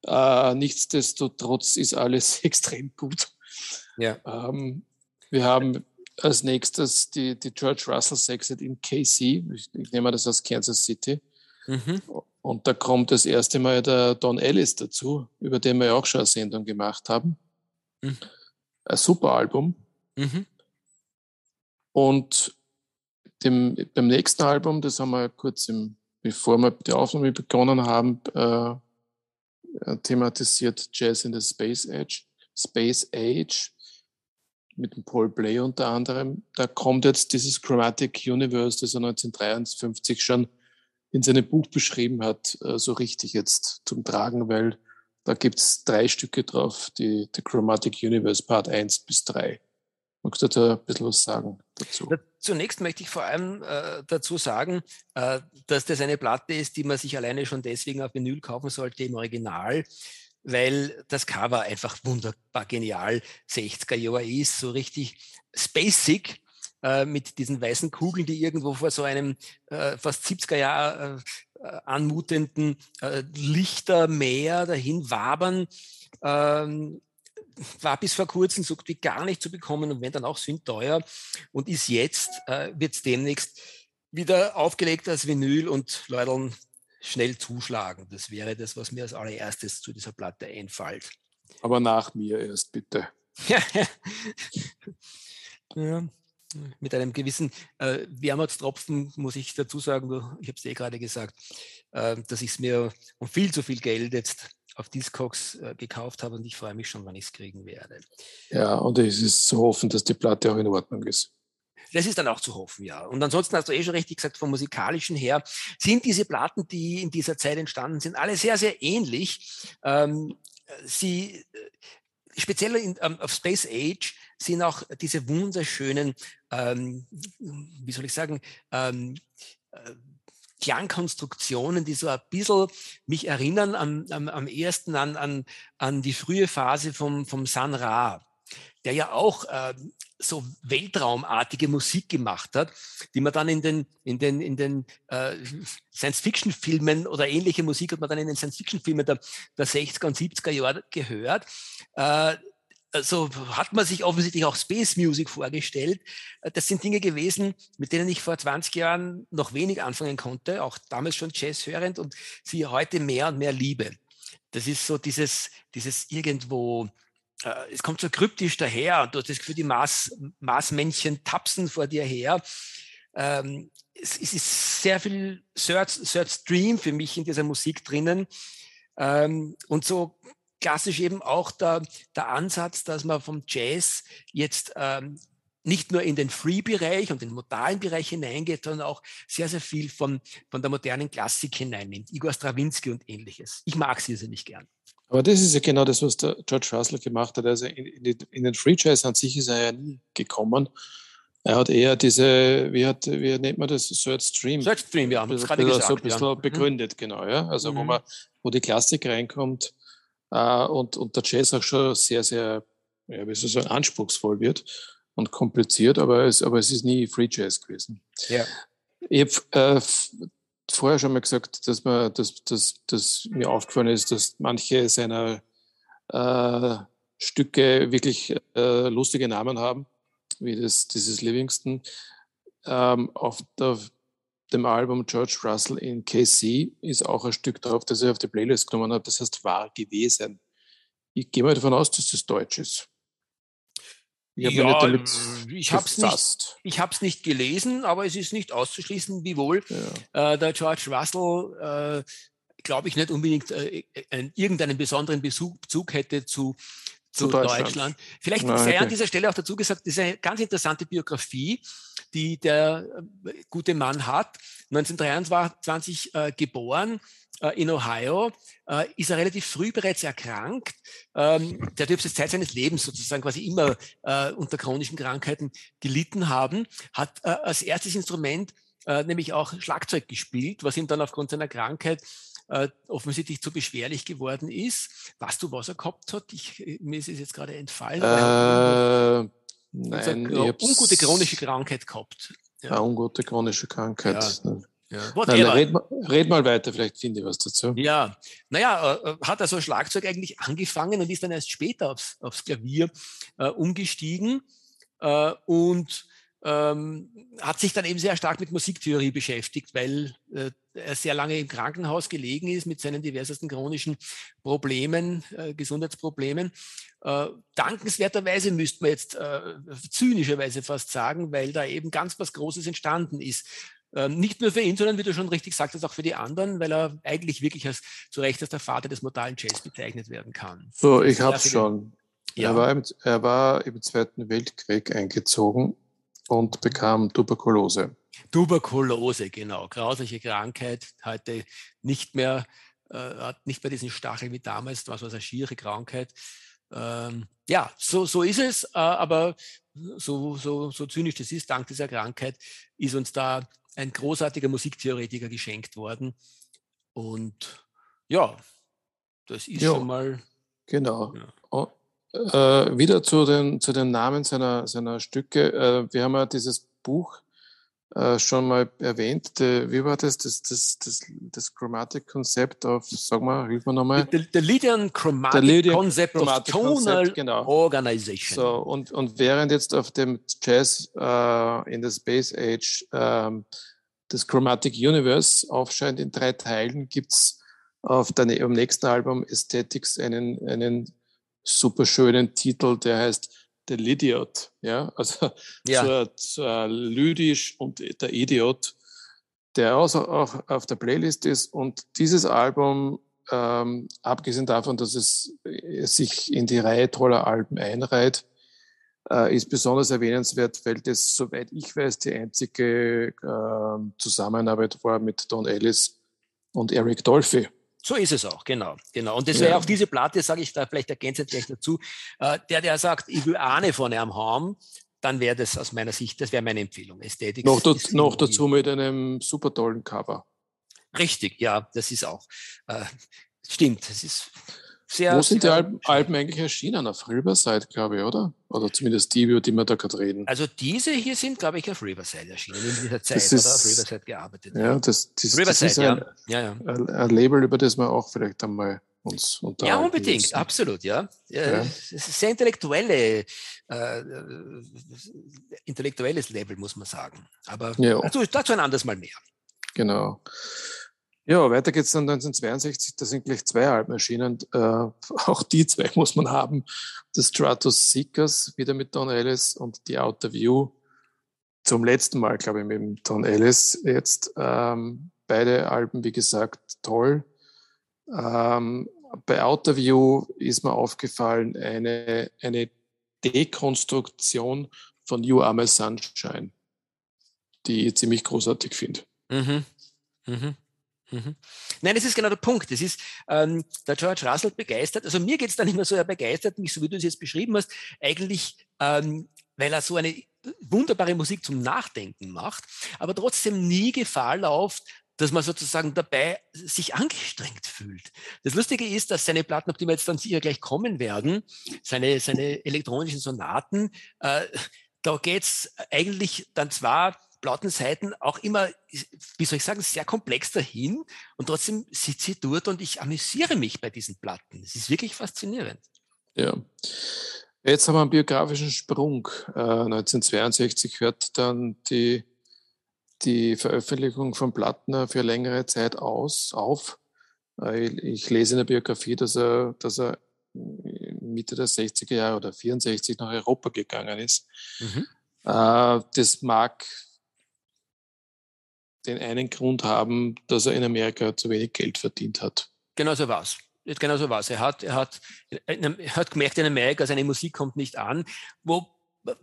Äh, nichtsdestotrotz ist alles [laughs] extrem gut. Ja. Ähm, wir haben als nächstes die, die George Russell Sextet in KC. Ich, ich nehme das aus Kansas City. Mhm. Und da kommt das erste Mal der Don Ellis dazu, über den wir ja auch schon eine Sendung gemacht haben. Mhm. Ein super Album. Mhm. Und dem, beim nächsten Album, das haben wir kurz im, bevor wir die Aufnahme begonnen haben, äh thematisiert Jazz in the Space Age. Space Age mit dem Paul Blay unter anderem. Da kommt jetzt dieses Chromatic Universe, das er 1953 schon in seinem Buch beschrieben hat, äh, so richtig jetzt zum Tragen, weil da gibt es drei Stücke drauf, die, die Chromatic Universe Part 1 bis 3. Magst du da ein bisschen was sagen dazu? Zunächst möchte ich vor allem äh, dazu sagen, äh, dass das eine Platte ist, die man sich alleine schon deswegen auf Vinyl kaufen sollte im Original, weil das Cover einfach wunderbar genial 60er Jahre ist, so richtig spacig äh, mit diesen weißen Kugeln, die irgendwo vor so einem äh, fast 70er Jahr äh, anmutenden Lichtermeer dahin wabern. Ähm, war bis vor kurzem so wie gar nicht zu bekommen und wenn dann auch sind teuer und ist jetzt, äh, wird es demnächst wieder aufgelegt als Vinyl und Leute schnell zuschlagen. Das wäre das, was mir als allererstes zu dieser Platte einfällt. Aber nach mir erst, bitte. [laughs] ja, mit einem gewissen äh, Wermutstropfen muss ich dazu sagen, ich habe es eh gerade gesagt, äh, dass ich es mir um viel zu viel Geld jetzt auf Discogs äh, gekauft habe und ich freue mich schon, wann ich es kriegen werde. Ja, und es ist zu hoffen, dass die Platte auch in Ordnung ist. Das ist dann auch zu hoffen, ja. Und ansonsten hast du eh schon richtig gesagt, vom musikalischen her sind diese Platten, die in dieser Zeit entstanden sind, alle sehr, sehr ähnlich. Ähm, sie, äh, speziell in, ähm, auf Space Age, sind auch diese wunderschönen, ähm, wie soll ich sagen, ähm, äh, Klangkonstruktionen, die so ein bisschen mich erinnern am, am, am ersten an, an, an die frühe Phase vom, vom San Ra, der ja auch äh, so Weltraumartige Musik gemacht hat, die man dann in den, in den, in den äh, Science-Fiction-Filmen oder ähnliche Musik hat man dann in den Science-Fiction-Filmen der, der 60er und 70er Jahre gehört. Äh, also hat man sich offensichtlich auch Space Music vorgestellt. Das sind Dinge gewesen, mit denen ich vor 20 Jahren noch wenig anfangen konnte, auch damals schon Jazz hörend und sie heute mehr und mehr liebe. Das ist so dieses, dieses irgendwo, äh, es kommt so kryptisch daher und du hast das Gefühl, die Mars, Marsmännchen tapsen vor dir her. Ähm, es, es, ist sehr viel Third, Third Stream für mich in dieser Musik drinnen. Ähm, und so klassisch eben auch der, der Ansatz, dass man vom Jazz jetzt ähm, nicht nur in den Free-Bereich und den modalen Bereich hineingeht, sondern auch sehr, sehr viel von, von der modernen Klassik hineinnimmt. Igor Strawinski und ähnliches. Ich mag sie nicht gern. Aber das ist ja genau das, was der George Russell gemacht hat. Also in, in, in den Free Jazz an sich ist er ja nie gekommen. Er hat eher diese, wie, hat, wie nennt man das, Third Stream? Third Stream, ja, das gerade gesagt. So ein bisschen ja. Mhm. begründet, genau, ja. Also mhm. wo man, wo die Klassik reinkommt, äh, und, und der Jazz auch schon sehr, sehr, ja, wie soll ich sagen, anspruchsvoll wird und kompliziert, aber es, aber es ist nie Free Jazz gewesen. Ja. Ich habe äh, vorher schon mal gesagt, dass, man, dass, dass, dass mir aufgefallen ist, dass manche seiner äh, Stücke wirklich äh, lustige Namen haben, wie das, dieses Livingston. Ähm, auf der dem Album George Russell in KC ist auch ein Stück drauf, das ich auf die Playlist genommen habe, das heißt Wahr gewesen. Ich gehe mal davon aus, dass das Deutsch ist. Ich habe ja, damit ich habe es nicht, ich hab's nicht gelesen, aber es ist nicht auszuschließen, wiewohl ja. äh, der George Russell, äh, glaube ich, nicht unbedingt äh, irgendeinen besonderen Bezug, Bezug hätte zu, zu, zu Deutschland. Deutschland. Vielleicht sei okay. an dieser Stelle auch dazu gesagt, das ist eine ganz interessante Biografie die der äh, gute Mann hat. 1923 äh, geboren äh, in Ohio, äh, ist er relativ früh bereits erkrankt. Ähm, der dürfte Zeit seines Lebens sozusagen quasi immer äh, unter chronischen Krankheiten gelitten haben, hat als erstes Instrument äh, nämlich auch Schlagzeug gespielt, was ihm dann aufgrund seiner Krankheit äh, offensichtlich zu beschwerlich geworden ist. Weißt du, was er gehabt hat? Ich, mir ist es jetzt gerade entfallen. Äh, nein, eine ungute chronische Krankheit gehabt. Ja. Eine ungute chronische Krankheit. Ja. Ja. Nein, red, red, mal weiter, vielleicht finde ich was dazu. Ja, naja, äh, hat also Schlagzeug eigentlich angefangen und ist dann erst später aufs, aufs Klavier äh, umgestiegen. Äh, und ähm, hat sich dann eben sehr stark mit Musiktheorie beschäftigt, weil äh, er sehr lange im Krankenhaus gelegen ist mit seinen diversesten chronischen Problemen, äh, Gesundheitsproblemen. Äh, dankenswerterweise müsste man jetzt äh, zynischerweise fast sagen, weil da eben ganz was Großes entstanden ist. Ähm, nicht nur für ihn, sondern wie du schon richtig sagtest, auch für die anderen, weil er eigentlich wirklich als zu Recht als der Vater des modalen Jazz bezeichnet werden kann. So, ich habe schon. Ja. Er, war im, er war im Zweiten Weltkrieg eingezogen und bekam Tuberkulose. Tuberkulose, genau. Grausliche Krankheit, heute nicht mehr, äh, hat nicht mehr diesen Stachel wie damals, was war eine schiere Krankheit. Ähm, ja, so, so ist es, äh, aber so, so, so zynisch das ist, dank dieser Krankheit ist uns da ein großartiger Musiktheoretiker geschenkt worden. Und ja, das ist jo, schon mal. Genau. Ja. Äh, wieder zu den, zu den Namen seiner, seiner Stücke. Äh, wir haben ja dieses Buch äh, schon mal erwähnt. De, wie war das? Das, das, das, das Chromatic Concept of, sag mal, hilf mir nochmal. The, the Lydian Chromatic the Lydian Concept Chromatic of Tonal Concept, genau. Organization. So, und, und während jetzt auf dem Jazz äh, in the Space Age ähm, das Chromatic Universe aufscheint in drei Teilen, gibt es auf am nächsten Album Aesthetics einen, einen super schönen Titel, der heißt The Lydiot, ja, also ja. Zur, zur Lydisch und der Idiot, der auch auf der Playlist ist. Und dieses Album, ähm, abgesehen davon, dass es sich in die Reihe toller Alben einreiht, äh, ist besonders erwähnenswert, weil das, soweit ich weiß, die einzige äh, Zusammenarbeit war mit Don Ellis und Eric Dolphy. So ist es auch, genau. genau. Und das wäre ja. auf diese Platte, sage ich da vielleicht ergänzend gleich dazu, äh, der, der sagt, ich will eine von einem haben, dann wäre das aus meiner Sicht, das wäre meine Empfehlung. Ästhetik. Noch, das, noch dazu mit einem super tollen Cover. Richtig, ja, das ist auch. Äh, stimmt, das ist sehr. Wo sind die Alben, Alben, eigentlich erschienen? Auf Riverside, glaube ich, oder? Oder zumindest die, über die wir da gerade reden. Also diese hier sind, glaube ich, auf Riverside erschienen in dieser Zeit das ist, oder auf Riverside gearbeitet. Ja, das, das, Riverside, das ist ein, ja. Ja, ja. ein Label, über das wir auch vielleicht einmal uns unterhalten Ja, unbedingt, müssen. absolut, ja. ja. sehr intellektuelle, äh, intellektuelles Label, muss man sagen. Aber ja. dazu, dazu ein anderes Mal mehr. Genau. Ja, weiter geht's dann 1962. Da sind gleich zwei Alben erschienen. Äh, [laughs] auch die zwei muss man haben. Das Stratus Seekers, wieder mit Don Ellis und die Outer View. Zum letzten Mal, glaube ich, mit Don Ellis jetzt. Ähm, beide Alben, wie gesagt, toll. Ähm, bei Outer View ist mir aufgefallen eine, eine Dekonstruktion von You Are My Sunshine, die ich ziemlich großartig finde. Mhm. Mhm. Mhm. Nein, das ist genau der Punkt. Das ist ähm, der George Russell begeistert. Also mir geht es dann immer so, er begeistert mich, so wie du es jetzt beschrieben hast, eigentlich, ähm, weil er so eine wunderbare Musik zum Nachdenken macht, aber trotzdem nie Gefahr läuft, dass man sozusagen dabei sich angestrengt fühlt. Das Lustige ist, dass seine Platten, auf die wir jetzt dann sicher gleich kommen werden, seine, seine elektronischen Sonaten, äh, da geht's eigentlich dann zwar Plattenseiten auch immer, wie soll ich sagen, sehr komplex dahin und trotzdem sitze ich dort und ich amüsiere mich bei diesen Platten. Es ist wirklich faszinierend. Ja. Jetzt haben wir einen biografischen Sprung. Äh, 1962 hört dann die, die Veröffentlichung von Plattner für längere Zeit aus, auf. Äh, ich lese in der Biografie, dass er, dass er Mitte der 60er Jahre oder 64 nach Europa gegangen ist. Mhm. Äh, das mag den einen Grund haben, dass er in Amerika zu wenig Geld verdient hat. Genau so war es. Genau so war es. Er hat, er, hat, er hat gemerkt in Amerika, seine Musik kommt nicht an, wo,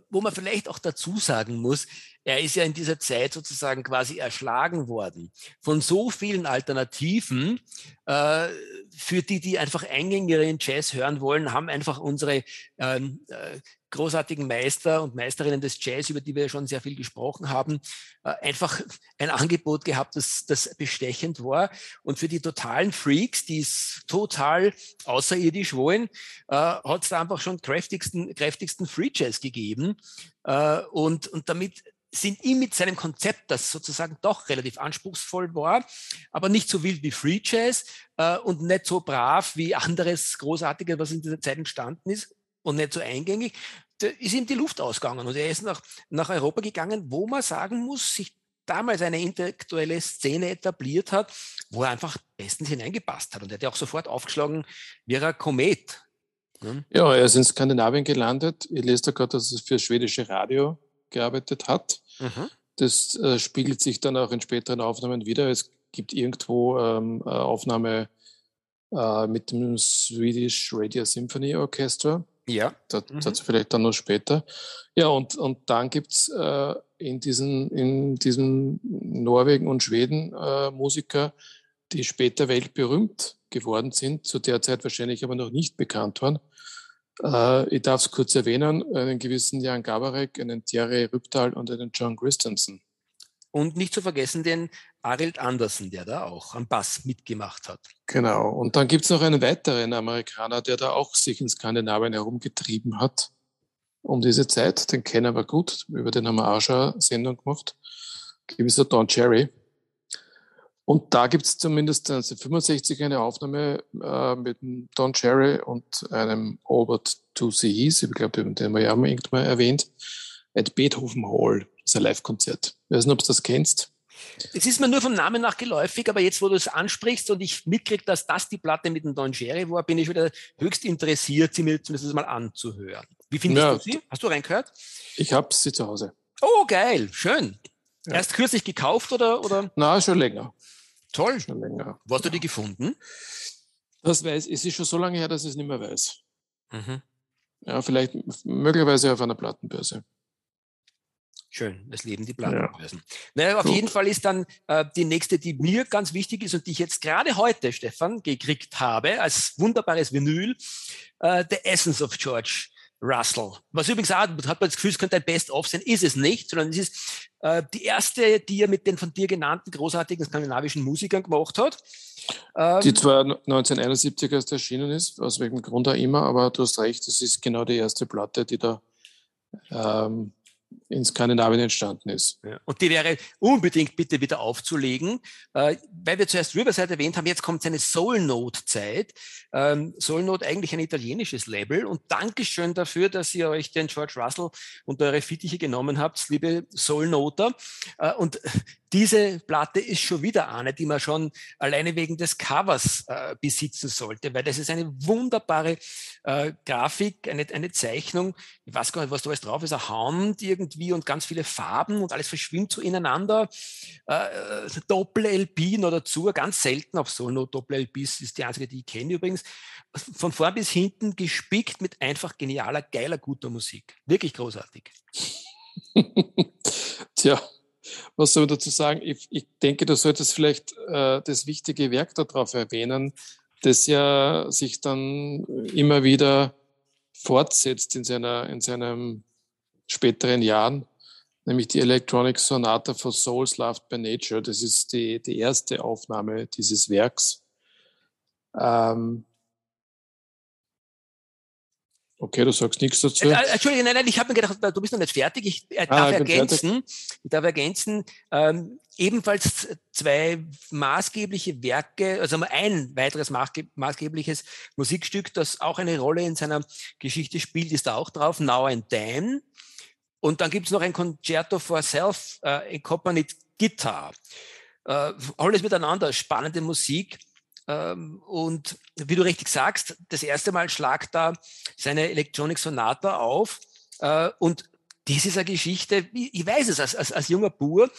wo man vielleicht auch dazu sagen muss, er ist ja in dieser Zeit sozusagen quasi erschlagen worden von so vielen Alternativen, äh, für die, die einfach eingängigeren Jazz hören wollen, haben einfach unsere ähm, äh, großartigen Meister und Meisterinnen des Jazz, über die wir schon sehr viel gesprochen haben, äh, einfach ein Angebot gehabt, das, das bestechend war. Und für die totalen Freaks, die es total außerirdisch wollen, äh, hat es da einfach schon kräftigsten, kräftigsten Free Jazz gegeben. Äh, und, und damit sind ihm mit seinem Konzept, das sozusagen doch relativ anspruchsvoll war, aber nicht so wild wie Free Jazz äh, und nicht so brav wie anderes Großartiges, was in dieser Zeit entstanden ist und nicht so eingängig, da ist ihm die Luft ausgegangen und er ist nach, nach Europa gegangen, wo man sagen muss, sich damals eine intellektuelle Szene etabliert hat, wo er einfach bestens hineingepasst hat. Und er hat ja auch sofort aufgeschlagen wie ein Komet. Ja, er ist in Skandinavien gelandet. Ich lese da gerade, dass er für das schwedische Radio gearbeitet hat. Mhm. Das äh, spiegelt sich dann auch in späteren Aufnahmen wieder. Es gibt irgendwo ähm, eine Aufnahme äh, mit dem Swedish Radio Symphony Orchestra. Ja. Das, mhm. dazu vielleicht dann noch später. Ja, und, und dann gibt es äh, in, diesen, in diesem Norwegen und Schweden äh, Musiker, die später weltberühmt geworden sind, zu der Zeit wahrscheinlich aber noch nicht bekannt waren. Äh, ich darf es kurz erwähnen, einen gewissen Jan Gabarek, einen Thierry Rübtal und einen John Christensen. Und nicht zu vergessen den Arild Andersen, der da auch am Bass mitgemacht hat. Genau. Und dann gibt es noch einen weiteren Amerikaner, der da auch sich in Skandinavien herumgetrieben hat um diese Zeit. Den kennen wir gut. Über den haben wir auch schon eine Sendung gemacht. Gewisser Don Cherry. Und da gibt es zumindest 1965 eine Aufnahme äh, mit Don Cherry und einem Albert Two-Seas, ich glaube, den haben wir ja irgendwann erwähnt, at Beethoven Hall. Ein Live-Konzert. Ich weiß nicht, ob du das kennst. Es ist mir nur vom Namen nach geläufig, aber jetzt, wo du es ansprichst und ich mitkriege, dass das die Platte mit dem Don Cherry war, bin ich wieder höchst interessiert, sie mir zumindest mal anzuhören. Wie findest ja, du sie? Hast du reingehört? Ich habe sie zu Hause. Oh, geil, schön. Ja. Erst kürzlich gekauft oder? oder? Na, schon länger. Toll. Schon länger. Wo hast du die gefunden? Das weiß, es ist schon so lange her, dass ich es nicht mehr weiß. Mhm. Ja, vielleicht möglicherweise auf einer Plattenbörse. Schön, das Leben die Plattenbörsen. Ja. Naja, auf Gut. jeden Fall ist dann äh, die nächste, die mir ganz wichtig ist und die ich jetzt gerade heute, Stefan, gekriegt habe, als wunderbares Vinyl, äh, The Essence of George Russell. Was übrigens auch, hat man das Gefühl, es könnte ein Best-of sein, ist es nicht, sondern es ist äh, die erste, die er mit den von dir genannten großartigen skandinavischen Musikern gemacht hat. Ähm, die zwar 1971 erst erschienen ist, aus welchem Grund auch immer, aber du hast recht, es ist genau die erste Platte, die da ähm, in Skandinavien entstanden ist. Ja. Und die wäre unbedingt bitte wieder aufzulegen, äh, weil wir zuerst Riverside erwähnt haben, jetzt kommt seine Soul Note Zeit. Ähm, Soul Note eigentlich ein italienisches Label und Dankeschön dafür, dass ihr euch den George Russell und eure Fittiche genommen habt, liebe Soul Noter. Äh, und diese Platte ist schon wieder eine, die man schon alleine wegen des Covers äh, besitzen sollte, weil das ist eine wunderbare äh, Grafik, eine, eine Zeichnung. Ich weiß gar nicht, was da alles drauf ist, ein Hound irgendwie und ganz viele Farben und alles verschwimmt so ineinander. Äh, äh Doppel-LP noch dazu, ganz selten auf Solo Doppel-LPs, ist die einzige, die ich kenne übrigens. Von vorn bis hinten gespickt mit einfach genialer, geiler, guter Musik. Wirklich großartig. [laughs] Tja, was soll man dazu sagen? Ich, ich denke, du solltest vielleicht äh, das wichtige Werk darauf erwähnen, das ja sich dann immer wieder fortsetzt in, seiner, in seinen späteren Jahren, nämlich die Electronic Sonata for Souls Loved by Nature. Das ist die, die erste Aufnahme dieses Werks. Ähm, Okay, du sagst nichts dazu. Äh, äh Entschuldigung, nein, nein, ich habe mir gedacht, du bist noch nicht fertig. Ich äh, darf ah, ergänzen, ich darf ergänzen, ähm, ebenfalls zwei maßgebliche Werke, also ein weiteres maßgebliches Musikstück, das auch eine Rolle in seiner Geschichte spielt, ist da auch drauf, Now and Then. Und dann gibt es noch ein Concerto for Self äh, Accompanied Guitar. Äh, alles miteinander, spannende Musik. Ähm, und wie du richtig sagst, das erste Mal schlagt da seine Electronic Sonata auf. Äh, und das ist eine Geschichte, ich weiß es als, als, als junger Bur.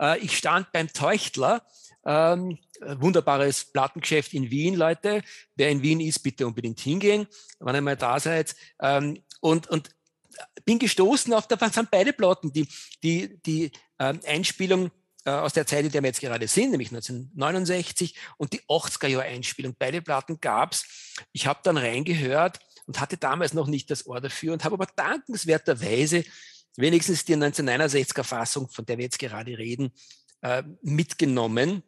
Äh, ich stand beim Teuchtler, ähm, wunderbares Plattengeschäft in Wien, Leute. Wer in Wien ist, bitte unbedingt hingehen, wann ihr mal da seid. Ähm, und, und bin gestoßen auf, da waren beide Platten, die, die, die Einspielung äh, aus der Zeit, in der wir jetzt gerade sind, nämlich 1969 und die 80er Jahre Einspielung. Beide Platten gab's. Ich habe dann reingehört und hatte damals noch nicht das Ohr dafür und habe aber dankenswerterweise wenigstens die 1969er Fassung, von der wir jetzt gerade reden, äh, mitgenommen.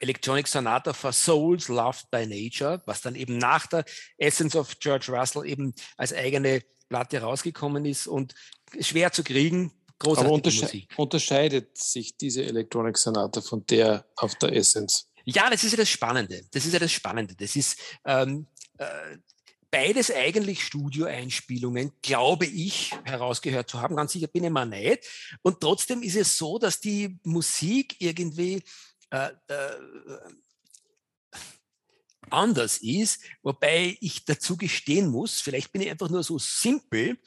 Electronic Sonata for Souls Loved by Nature, was dann eben nach der Essence of George Russell eben als eigene Platte rausgekommen ist und schwer zu kriegen. Großartige Aber untersche Musik. unterscheidet sich diese Electronic Sonata von der auf der Essence? Ja, das ist ja das Spannende. Das ist ja das Spannende. Das ist ähm, äh, beides eigentlich Studioeinspielungen, glaube ich, herausgehört zu haben. Ganz sicher bin ich mir nicht. Und trotzdem ist es so, dass die Musik irgendwie äh, äh, anders ist, wobei ich dazu gestehen muss, vielleicht bin ich einfach nur so simpel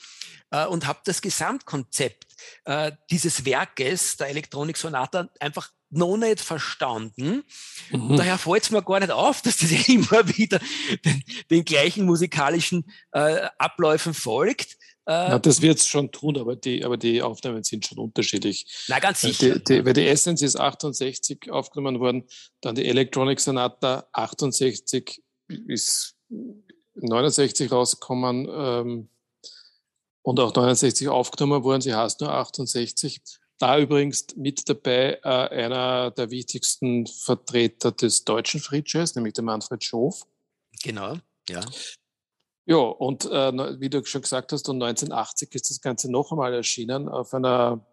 äh, und habe das Gesamtkonzept äh, dieses Werkes, der Elektronik Sonata, einfach noch nicht verstanden. Mhm. Daher fällt es mir gar nicht auf, dass das [laughs] immer wieder den, den gleichen musikalischen äh, Abläufen folgt. Äh, Na, das wird es schon tun, aber die, aber die Aufnahmen sind schon unterschiedlich. Na, ganz Äh, sicher. Die, die, weil die Essence ist 68 aufgenommen worden, dann die Electronic Sonata 68 ist 69 rausgekommen ähm, und auch 69 aufgenommen worden. Sie heißt nur 68. Da übrigens mit dabei äh, einer der wichtigsten Vertreter des deutschen Free Jazz, nämlich der Manfred Schof. Genau, ja. Ja, und äh, wie du schon gesagt hast, und 1980 ist das Ganze noch einmal erschienen auf einer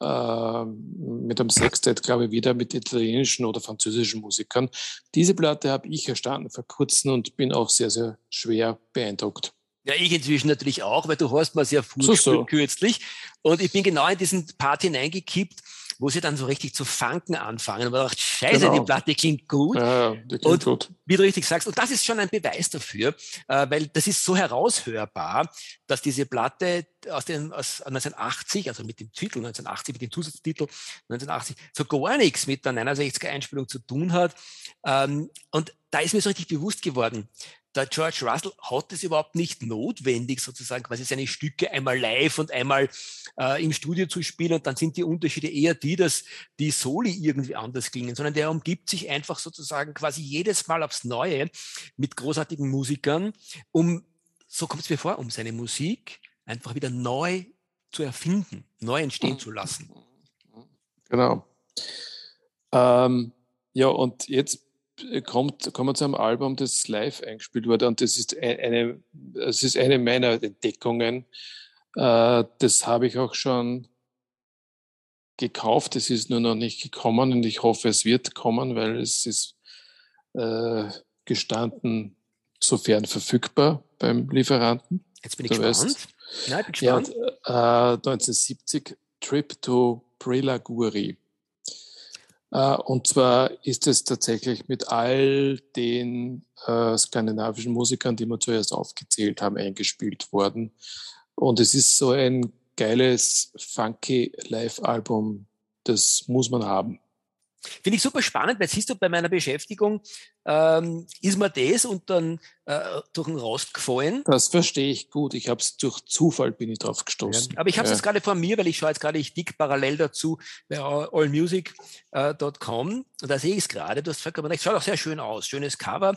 äh, mit einem Sextet, glaube ich, wieder mit italienischen oder französischen Musikern. Diese Platte habe ich erstanden vor kurzem und bin auch sehr, sehr schwer beeindruckt. Ja, ich inzwischen natürlich auch, weil du hast mir sehr So, so. vorgespielt kürzlich. Und ich bin genau in diesen Part hineingekippt, wo sie dann so richtig zu funken anfangen. Und man dachte, scheiße, Genau. die Platte klingt gut. Ja, ja, die klingt Und- gut. wie du richtig sagst. Und das ist schon ein Beweis dafür, äh, weil das ist so heraushörbar, dass diese Platte aus den aus 1980, also mit dem Titel 1980, mit dem Zusatztitel 1980, so gar nichts mit der 69er Einspielung zu tun hat. Ähm, und da ist mir so richtig bewusst geworden, der George Russell hat es überhaupt nicht notwendig, sozusagen quasi seine Stücke einmal live und einmal äh, im Studio zu spielen. Und dann sind die Unterschiede eher die, dass die Soli irgendwie anders klingen, sondern der umgibt sich einfach sozusagen quasi jedes Mal aufs Neue mit großartigen Musikern, um, so kommt es mir vor, um seine Musik einfach wieder neu zu erfinden, neu entstehen zu lassen. Genau. Ähm, ja, und jetzt kommt, kommen wir zu einem Album, das live eingespielt wurde. Und das ist ein- eine, das ist eine meiner Entdeckungen. Äh, das habe ich auch schon gekauft. Es ist nur noch nicht gekommen und ich hoffe, es wird kommen, weil es ist äh, gestanden, sofern verfügbar beim Lieferanten. Jetzt bin ich Du gespannt. Ja, ich bin Ja, gespannt. äh, 1970 Trip to Prelaguri. Äh, und zwar ist es tatsächlich mit all den äh, skandinavischen Musikern, die wir zuerst aufgezählt haben, eingespielt worden. Und es ist so ein geiles, funky Live-Album, das muss man haben. Finde ich super spannend, weil siehst du, bei meiner Beschäftigung ähm, ist mir das und dann äh, durch den Rost gefallen. Das verstehe ich gut. Ich habe es durch Zufall bin ich drauf gestoßen. Aber ich habe es Ja. jetzt gerade vor mir, weil ich schaue jetzt gerade, ich dick parallel dazu bei allmusic.com und da sehe ich es gerade. Du hast vollkommen recht, schaut auch sehr schön aus, schönes Cover.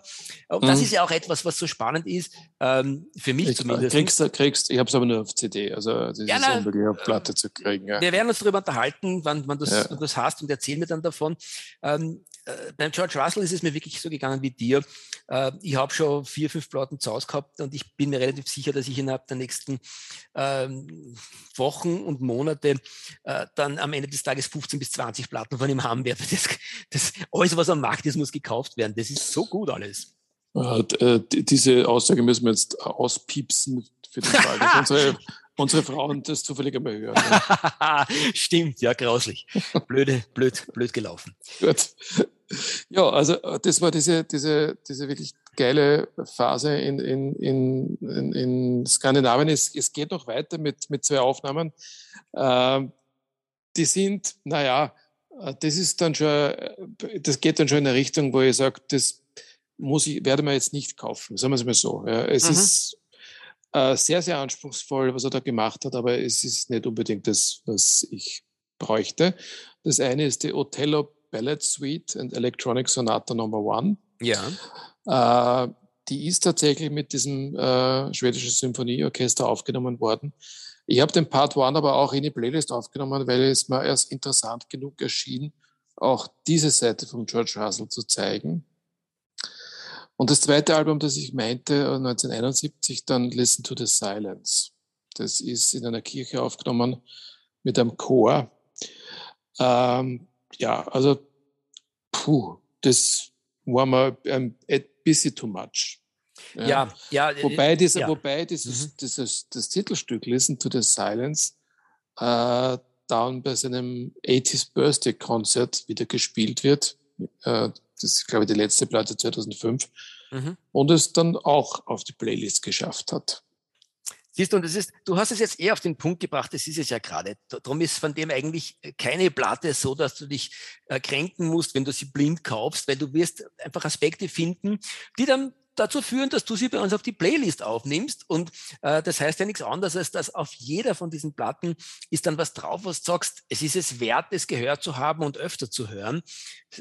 Und das Mhm. ist ja auch etwas, was so spannend ist, ähm, für mich Ich, zumindest. kriegst, du- kriegst, ich habe es aber nur auf CD, also das Ja, ist nein, unmöglich auf Platte zu kriegen. Ja. Wir werden uns darüber unterhalten, wann, wann, das, Ja. wann das hast und erzähl mir dann davon. Ähm, äh, beim George Russell ist es mir wirklich so gegangen wie dir. Äh, ich habe schon vier, fünf Platten zu Hause gehabt und ich bin mir relativ sicher, dass ich innerhalb der nächsten ähm, Wochen und Monate äh, dann am Ende des Tages 15 bis 20 Platten von ihm haben werde. [laughs] Das, das, alles, was am Markt ist, muss gekauft werden. Das ist so gut alles. Äh, äh, diese Aussage müssen wir jetzt auspiepsen für den Fall, dass [laughs] unsere, unsere Frauen das zufällig einmal hören. [laughs] Stimmt, ja, grauslich. Blöde, blöd, blöd gelaufen. Gut. Ja, also äh, das war diese, diese, diese wirklich geile Phase in, in, in, in, in Skandinavien. Es, es geht noch weiter mit, mit zwei Aufnahmen. Ähm, die sind, naja, äh, das ist dann schon, äh, das geht dann schon in eine Richtung, wo ich sage, das muss ich, werde mir jetzt nicht kaufen, sagen wir es mal so. Ja, es Mhm. ist, Äh, sehr, sehr anspruchsvoll, was er da gemacht hat, aber es ist nicht unbedingt das, was ich bräuchte. Das eine ist die Othello Ballad Suite and Electronic Sonata Number One. Ja. Äh, die ist tatsächlich mit diesem äh, schwedischen Symphonieorchester aufgenommen worden. Ich habe den Part One aber auch in die Playlist aufgenommen, weil es mir erst interessant genug erschien, auch diese Seite von George Russell zu zeigen. Und das zweite Album, das ich meinte, 1971, dann Listen to the Silence. Das ist in einer Kirche aufgenommen mit einem Chor. Ähm, ja, also, puh, das war mir ein, ein bisschen too much. Ja, ja. ja äh, wobei, dieser, ja. wobei dieses, mhm. dieses, das Titelstück Listen to the Silence äh, dann bei seinem 80s Birthday Konzert wieder gespielt wird. Äh, das ist, glaube ich, die letzte Platte 2005. Mhm. Und es dann auch auf die Playlist geschafft hat. Siehst du, und das ist, du hast es jetzt eher auf den Punkt gebracht, das ist es ja gerade. Darum ist von dem eigentlich keine Platte so, dass du dich äh, kränken musst, wenn du sie blind kaufst, weil du wirst einfach Aspekte finden, die dann dazu führen, dass du sie bei uns auf die Playlist aufnimmst. Und äh, das heißt ja nichts anderes, als dass auf jeder von diesen Platten ist dann was drauf, was du sagst, es ist es wert, es gehört zu haben und öfter zu hören.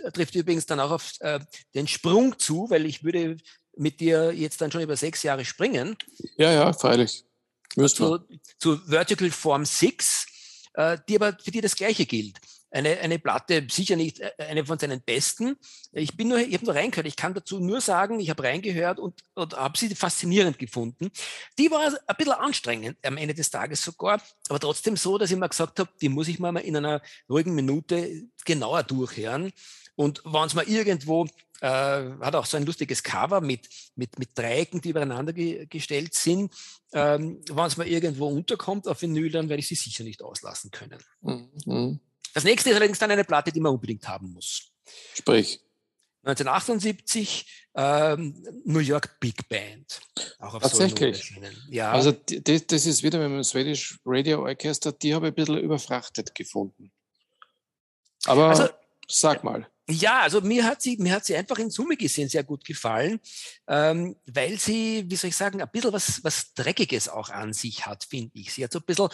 Das trifft übrigens dann auch auf äh, den Sprung zu, weil ich würde mit dir jetzt dann schon über sechs Jahre springen. Ja, ja, freilich. Zu, zu Vertical Form 6, äh, die aber für die das Gleiche gilt eine, eine Platte, sicher nicht äh, eine von seinen besten. Ich bin nur, ich habe nur reingehört. Ich kann dazu nur sagen, ich habe reingehört und, und habe sie faszinierend gefunden. Die war ein bisschen anstrengend am Ende des Tages sogar, aber trotzdem so, dass ich mir gesagt habe, die muss ich mal in einer ruhigen Minute genauer durchhören. Und wenn es mal irgendwo, äh, hat auch so ein lustiges Cover mit, mit, mit Dreiecken, die übereinander ge gestellt sind. Ähm, wenn es mal irgendwo unterkommt auf Vinyl, dann werde ich sie sicher nicht auslassen können. Mhm. Das nächste ist allerdings dann eine Platte, die man unbedingt haben muss. Sprich. 1978 ähm, New York Big Band. Auch auf Tatsächlich. Ja. Also das, das ist wieder mit dem Swedish Radio Orchester, die habe ich ein bisschen überfrachtet gefunden. Aber also, sag mal. Ja, also mir hat sie, mir hat sie einfach in Summe gesehen sehr gut gefallen, ähm, weil sie, wie soll ich sagen, ein bisschen was, was Dreckiges auch an sich hat, finde ich. Sie hat so ein bisschen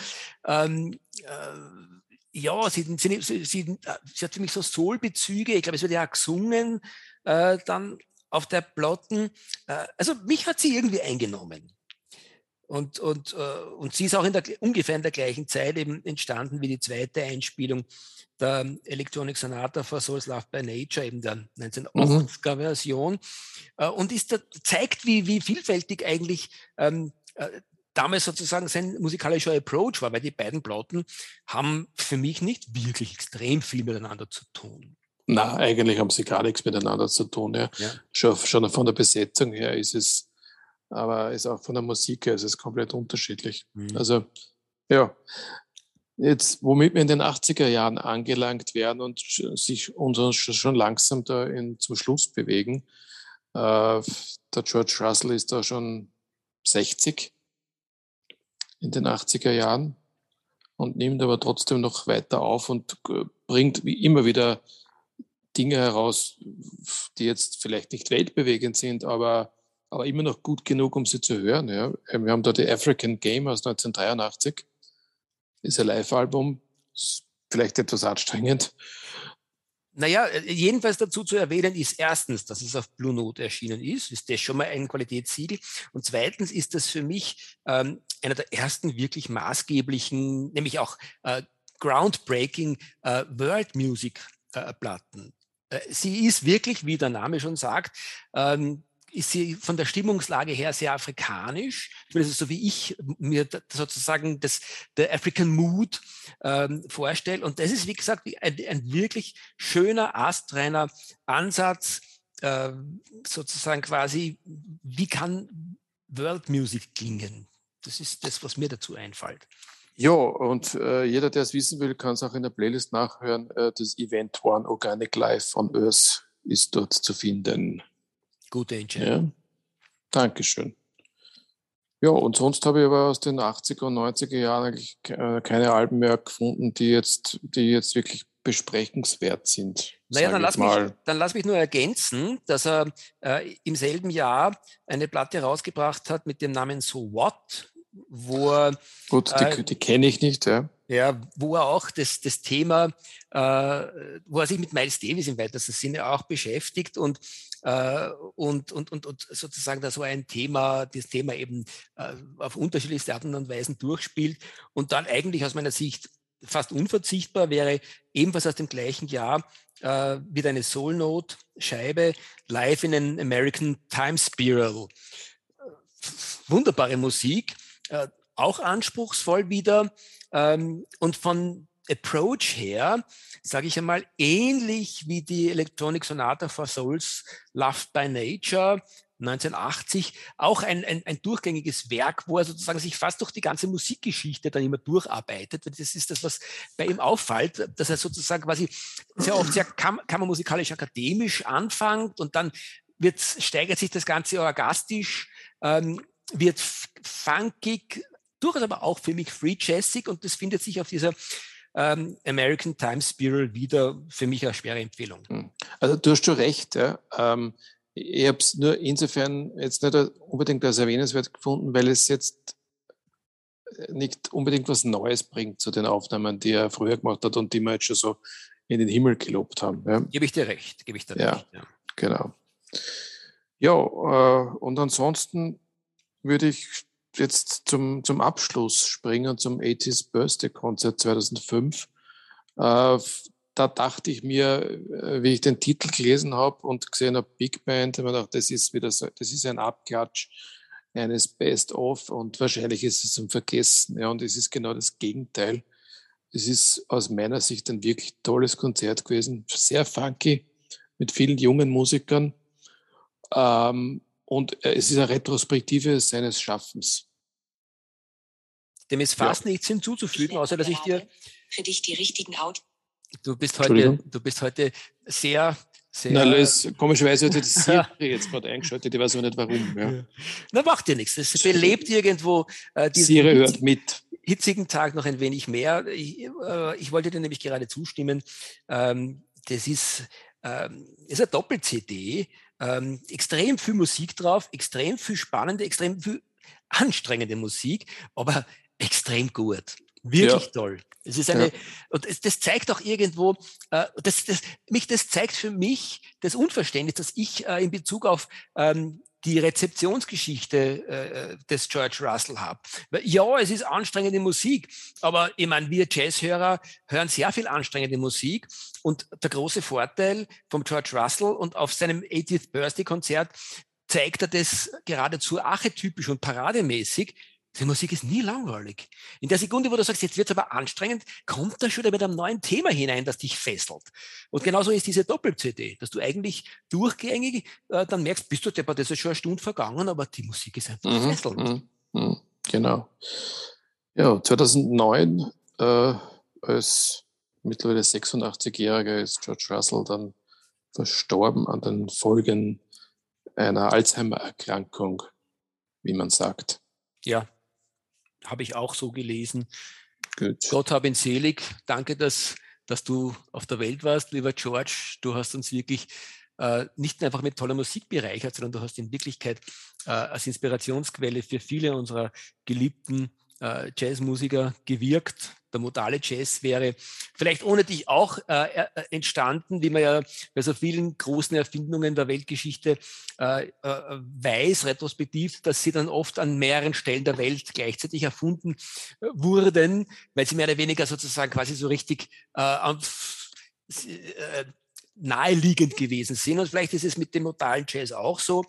ähm, äh, ja, sie, sie, sie, sie, äh, hat für mich so Soul-Bezüge. Ich glaube, es wird ja auch gesungen äh, dann auf der Plotten. Äh, also mich hat sie irgendwie eingenommen. Und, und, äh, und sie ist auch in der, ungefähr in der gleichen Zeit eben entstanden wie die zweite Einspielung der Electronic Sonata for Souls Love by Nature, eben der 1980er Version. Mhm. und ist da, zeigt, wie, wie vielfältig eigentlich ähm, äh, damals sozusagen sein musikalischer Approach war, weil die beiden Platten haben für mich nicht wirklich extrem viel miteinander zu tun. Na, eigentlich haben sie gar nichts miteinander zu tun. Ja. ja. Schon, schon von der Besetzung her ist es, aber ist auch von der Musik her ist es komplett unterschiedlich. Mhm. Also, ja. Jetzt, womit wir in den 80er Jahren angelangt werden und sich uns schon langsam da in, zum Schluss bewegen. Äh, der George Russell ist da schon 60 in den 80er Jahren und nimmt aber trotzdem noch weiter auf und bringt wie immer wieder Dinge heraus, die jetzt vielleicht nicht weltbewegend sind, aber, aber immer noch gut genug, um sie zu hören. Ja. Wir haben da die African Game aus 1983. Ist ein Live-Album, vielleicht etwas anstrengend. Naja, äh, jedenfalls dazu zu erwähnen ist erstens, dass es auf Blue Note erschienen ist, ist das schon mal ein Qualitätssiegel. Und zweitens ist das für mich ähm, einer der ersten wirklich maßgeblichen, nämlich auch äh, groundbreaking äh, World Music äh, Platten. Äh, sie ist wirklich, wie der Name schon sagt, ähm, ist sie von der Stimmungslage her sehr afrikanisch. Also so wie ich mir sozusagen das, der African Mood ähm, vorstelle. Und das ist, wie gesagt, ein, ein wirklich schöner, astreiner Ansatz, äh, sozusagen quasi, wie kann World Music klingen? Das ist das, was mir dazu einfällt. Ja, und äh, jeder, der es wissen will, kann es auch in der Playlist nachhören. Äh, das Event One Organic Life on Earth ist dort zu finden. Gute Entscheidung. Ja. Dankeschön. Ja, und sonst habe ich aber aus den 80er und 90er Jahren eigentlich äh, keine Alben mehr gefunden, die jetzt, die jetzt wirklich besprechenswert sind. Naja, dann lass, mich, dann lass mich nur ergänzen, dass er äh, im selben Jahr eine Platte rausgebracht hat mit dem Namen So What, wo er. Gut, die, äh, die kenne ich nicht, ja. Ja, wo er auch das, das Thema, äh, wo er sich mit Miles Davis im weitesten Sinne auch beschäftigt und, und, und, und, und sozusagen da so ein Thema, das Thema eben äh, auf unterschiedlichste Arten und Weisen durchspielt und dann eigentlich aus meiner Sicht fast unverzichtbar wäre, ebenfalls aus dem gleichen Jahr, äh, wieder eine Soul Note Scheibe live in an American Time Spiral. Wunderbare Musik, äh, auch anspruchsvoll wieder ähm, und von Approach her, sage ich einmal, ähnlich wie die Electronic Sonata for Souls Loved by Nature 1980, auch ein, ein, ein durchgängiges Werk, wo er sozusagen sich fast durch die ganze Musikgeschichte dann immer durcharbeitet. Das ist das, was bei ihm auffällt, dass er sozusagen quasi sehr oft sehr kam kammermusikalisch akademisch anfängt und dann wird, steigert sich das Ganze orgastisch, ähm, wird funkig, durchaus aber auch für mich free jazzig und das findet sich auf dieser ähm, American Time Spiral wieder für mich eine schwere Empfehlung. Hm. Also du hast schon recht. Ja. Ähm, ich habe es nur insofern jetzt nicht unbedingt als erwähnenswert gefunden, weil es jetzt nicht unbedingt was Neues bringt zu den Aufnahmen, die er früher gemacht hat und die wir jetzt schon so in den Himmel gelobt haben. Ja. Gebe ich dir recht, gebe ich dir ja, recht. Ja, genau. Ja, äh, und ansonsten würde ich jetzt zum, zum Abschluss springen, zum 80s Birthday Concert 2005. Äh, da dachte ich mir, äh, wie ich den Titel gelesen habe und gesehen habe, Big Band, habe ich gedacht, das ist wieder so, das ist ein Abklatsch eines Best-of und wahrscheinlich ist es zum Vergessen. Ja, und es ist genau das Gegenteil. Es ist aus meiner Sicht ein wirklich tolles Konzert gewesen, sehr funky, mit vielen jungen Musikern. Ähm, und äh, es ist eine Retrospektive seines Schaffens. Dem ist fast ja. nichts hinzuzufügen, außer dass ich dir. Für dich die richtigen Out. Du bist heute, du bist heute sehr, sehr. Na, Liz, komischerweise hat die [laughs] Siri jetzt gerade eingeschaltet, ich weiß auch nicht warum. Ja. Na, macht dir nichts. Es belebt irgendwo äh, diesen Siri hört mit. hitzigen Tag noch ein wenig mehr. Ich, äh, ich wollte dir nämlich gerade zustimmen. Ähm, das ist, ähm, ist eine Doppel-CD. Ähm, extrem viel Musik drauf, extrem viel spannende, extrem viel anstrengende Musik, aber extrem gut. Wirklich ja. toll. Es ist eine, ja. und es, das zeigt auch irgendwo, äh, das, das, mich, das zeigt für mich das Unverständnis, das ich äh, in Bezug auf ähm, die Rezeptionsgeschichte äh, des George Russell habe. Ja, es ist anstrengende Musik, aber ich meine, wir Jazzhörer hören sehr viel anstrengende Musik und der große Vorteil vom George Russell und auf seinem 80th Birthday Konzert zeigt er das geradezu archetypisch und parademäßig, die Musik ist nie langweilig. In der Sekunde, wo du sagst, jetzt wird es aber anstrengend, kommt da schon mit einem neuen Thema hinein, das dich fesselt. Und genauso ist diese Doppel-CD, dass du eigentlich durchgängig äh, dann merkst, bist du deppert, das ist schon eine Stunde vergangen, aber die Musik ist einfach mhm, fesselnd. Mhm, mhm, genau. Ja, 2009 äh, als mittlerweile 86-Jähriger ist George Russell dann verstorben an den Folgen einer Alzheimer-Erkrankung, wie man sagt. Ja, habe ich auch so gelesen. Gut. Gott hab ihn selig. Danke, dass, dass du auf der Welt warst, lieber George. Du hast uns wirklich äh, nicht einfach mit toller Musik bereichert, sondern du hast in Wirklichkeit äh, als Inspirationsquelle für viele unserer geliebten äh, Jazzmusiker gewirkt. Der modale Jazz wäre vielleicht ohne dich auch äh, entstanden, wie man ja bei so vielen großen Erfindungen der Weltgeschichte äh, äh, weiß, retrospektiv, dass sie dann oft an mehreren Stellen der Welt gleichzeitig erfunden äh, wurden, weil sie mehr oder weniger sozusagen quasi so richtig äh, naheliegend gewesen sind. Und vielleicht ist es mit dem modalen Jazz auch so.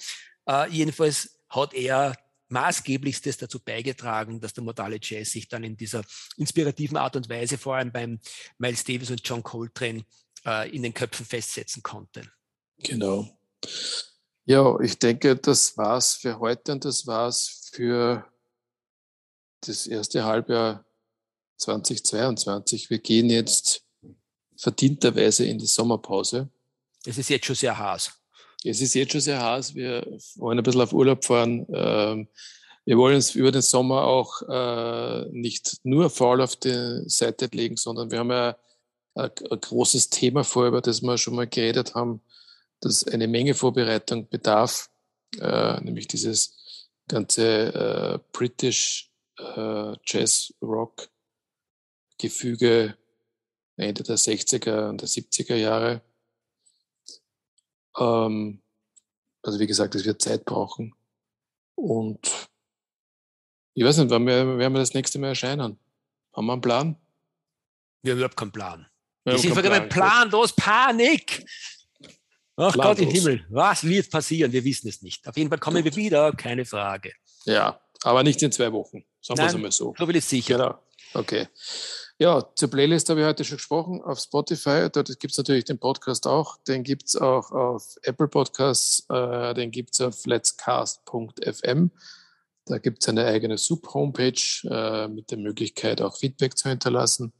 jedenfalls hat er maßgeblichstes dazu beigetragen, dass der modale Jazz sich dann in dieser inspirativen Art und Weise vor allem beim Miles Davis und John Coltrane äh, in den Köpfen festsetzen konnte. Genau. Ja, ich denke, das war's für heute und das war's für das erste Halbjahr 2022. Wir gehen jetzt verdienterweise in die Sommerpause. Es ist jetzt schon sehr heiß. Es ist jetzt schon sehr heiß. Wir wollen ein bisschen auf Urlaub fahren. Ähm, wir wollen uns über den Sommer auch äh, nicht nur faul auf die Seite legen, sondern wir haben ja ein, großes Thema vor, über das wir schon mal geredet haben, das eine Menge Vorbereitung bedarf, äh, nämlich dieses ganze äh, British Jazz Rock Gefüge Ende der 60er und der 70er Jahre. Ähm, also wie gesagt, es wird Zeit brauchen. Und ich weiß nicht, wann wir, werden wir das nächste Mal erscheinen? Haben wir einen Plan? Wir haben überhaupt keinen Plan. Wir, wir sind vollkommen planlos, Panik. Ach planlos. Gott im Himmel, was wird passieren? Wir wissen es nicht. Auf jeden Fall kommen Gut. wir wieder, keine Frage. Ja, aber nicht in zwei Wochen. Sagen wir es einmal so. So will ich sicher. Genau. Okay. Ja, zur Playlist habe ich heute schon gesprochen auf Spotify. Dort gibt es natürlich den Podcast auch. Den gibt es auch auf Apple Podcasts. Äh, den gibt es auf letscast.fm. Da gibt es eine eigene Sub-Homepage äh, mit der Möglichkeit, auch Feedback zu hinterlassen.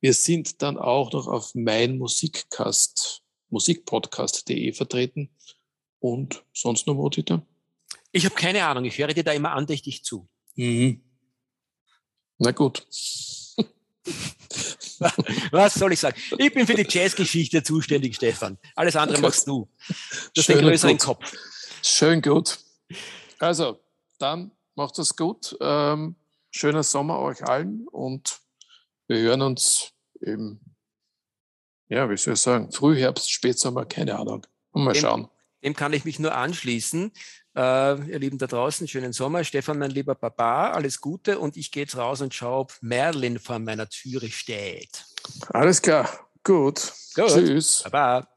Wir sind dann auch noch auf meinmusikcast, musikpodcast.de vertreten. Und sonst noch wo, Dieter? Ich habe keine Ahnung. Ich höre dir da immer andächtig zu. Mhm. Na gut. Was soll ich sagen? Ich bin für die Jazzgeschichte zuständig, Stefan. Alles andere okay. machst du. Du hast den größeren Kopf. Schön gut. Also, dann macht es gut. Ähm, schöner Sommer euch allen und wir hören uns im, ja, wie soll ich sagen, Frühherbst, Spätsommer, keine Ahnung. Und mal schauen. Dem kann ich mich nur anschließen. Äh, ihr Lieben da draußen, schönen Sommer. Stefan, mein lieber Papa, alles Gute und ich gehe jetzt raus und schaue, ob Merlin vor meiner Türe steht. Alles klar. Gut. Gut. Tschüss. Baba.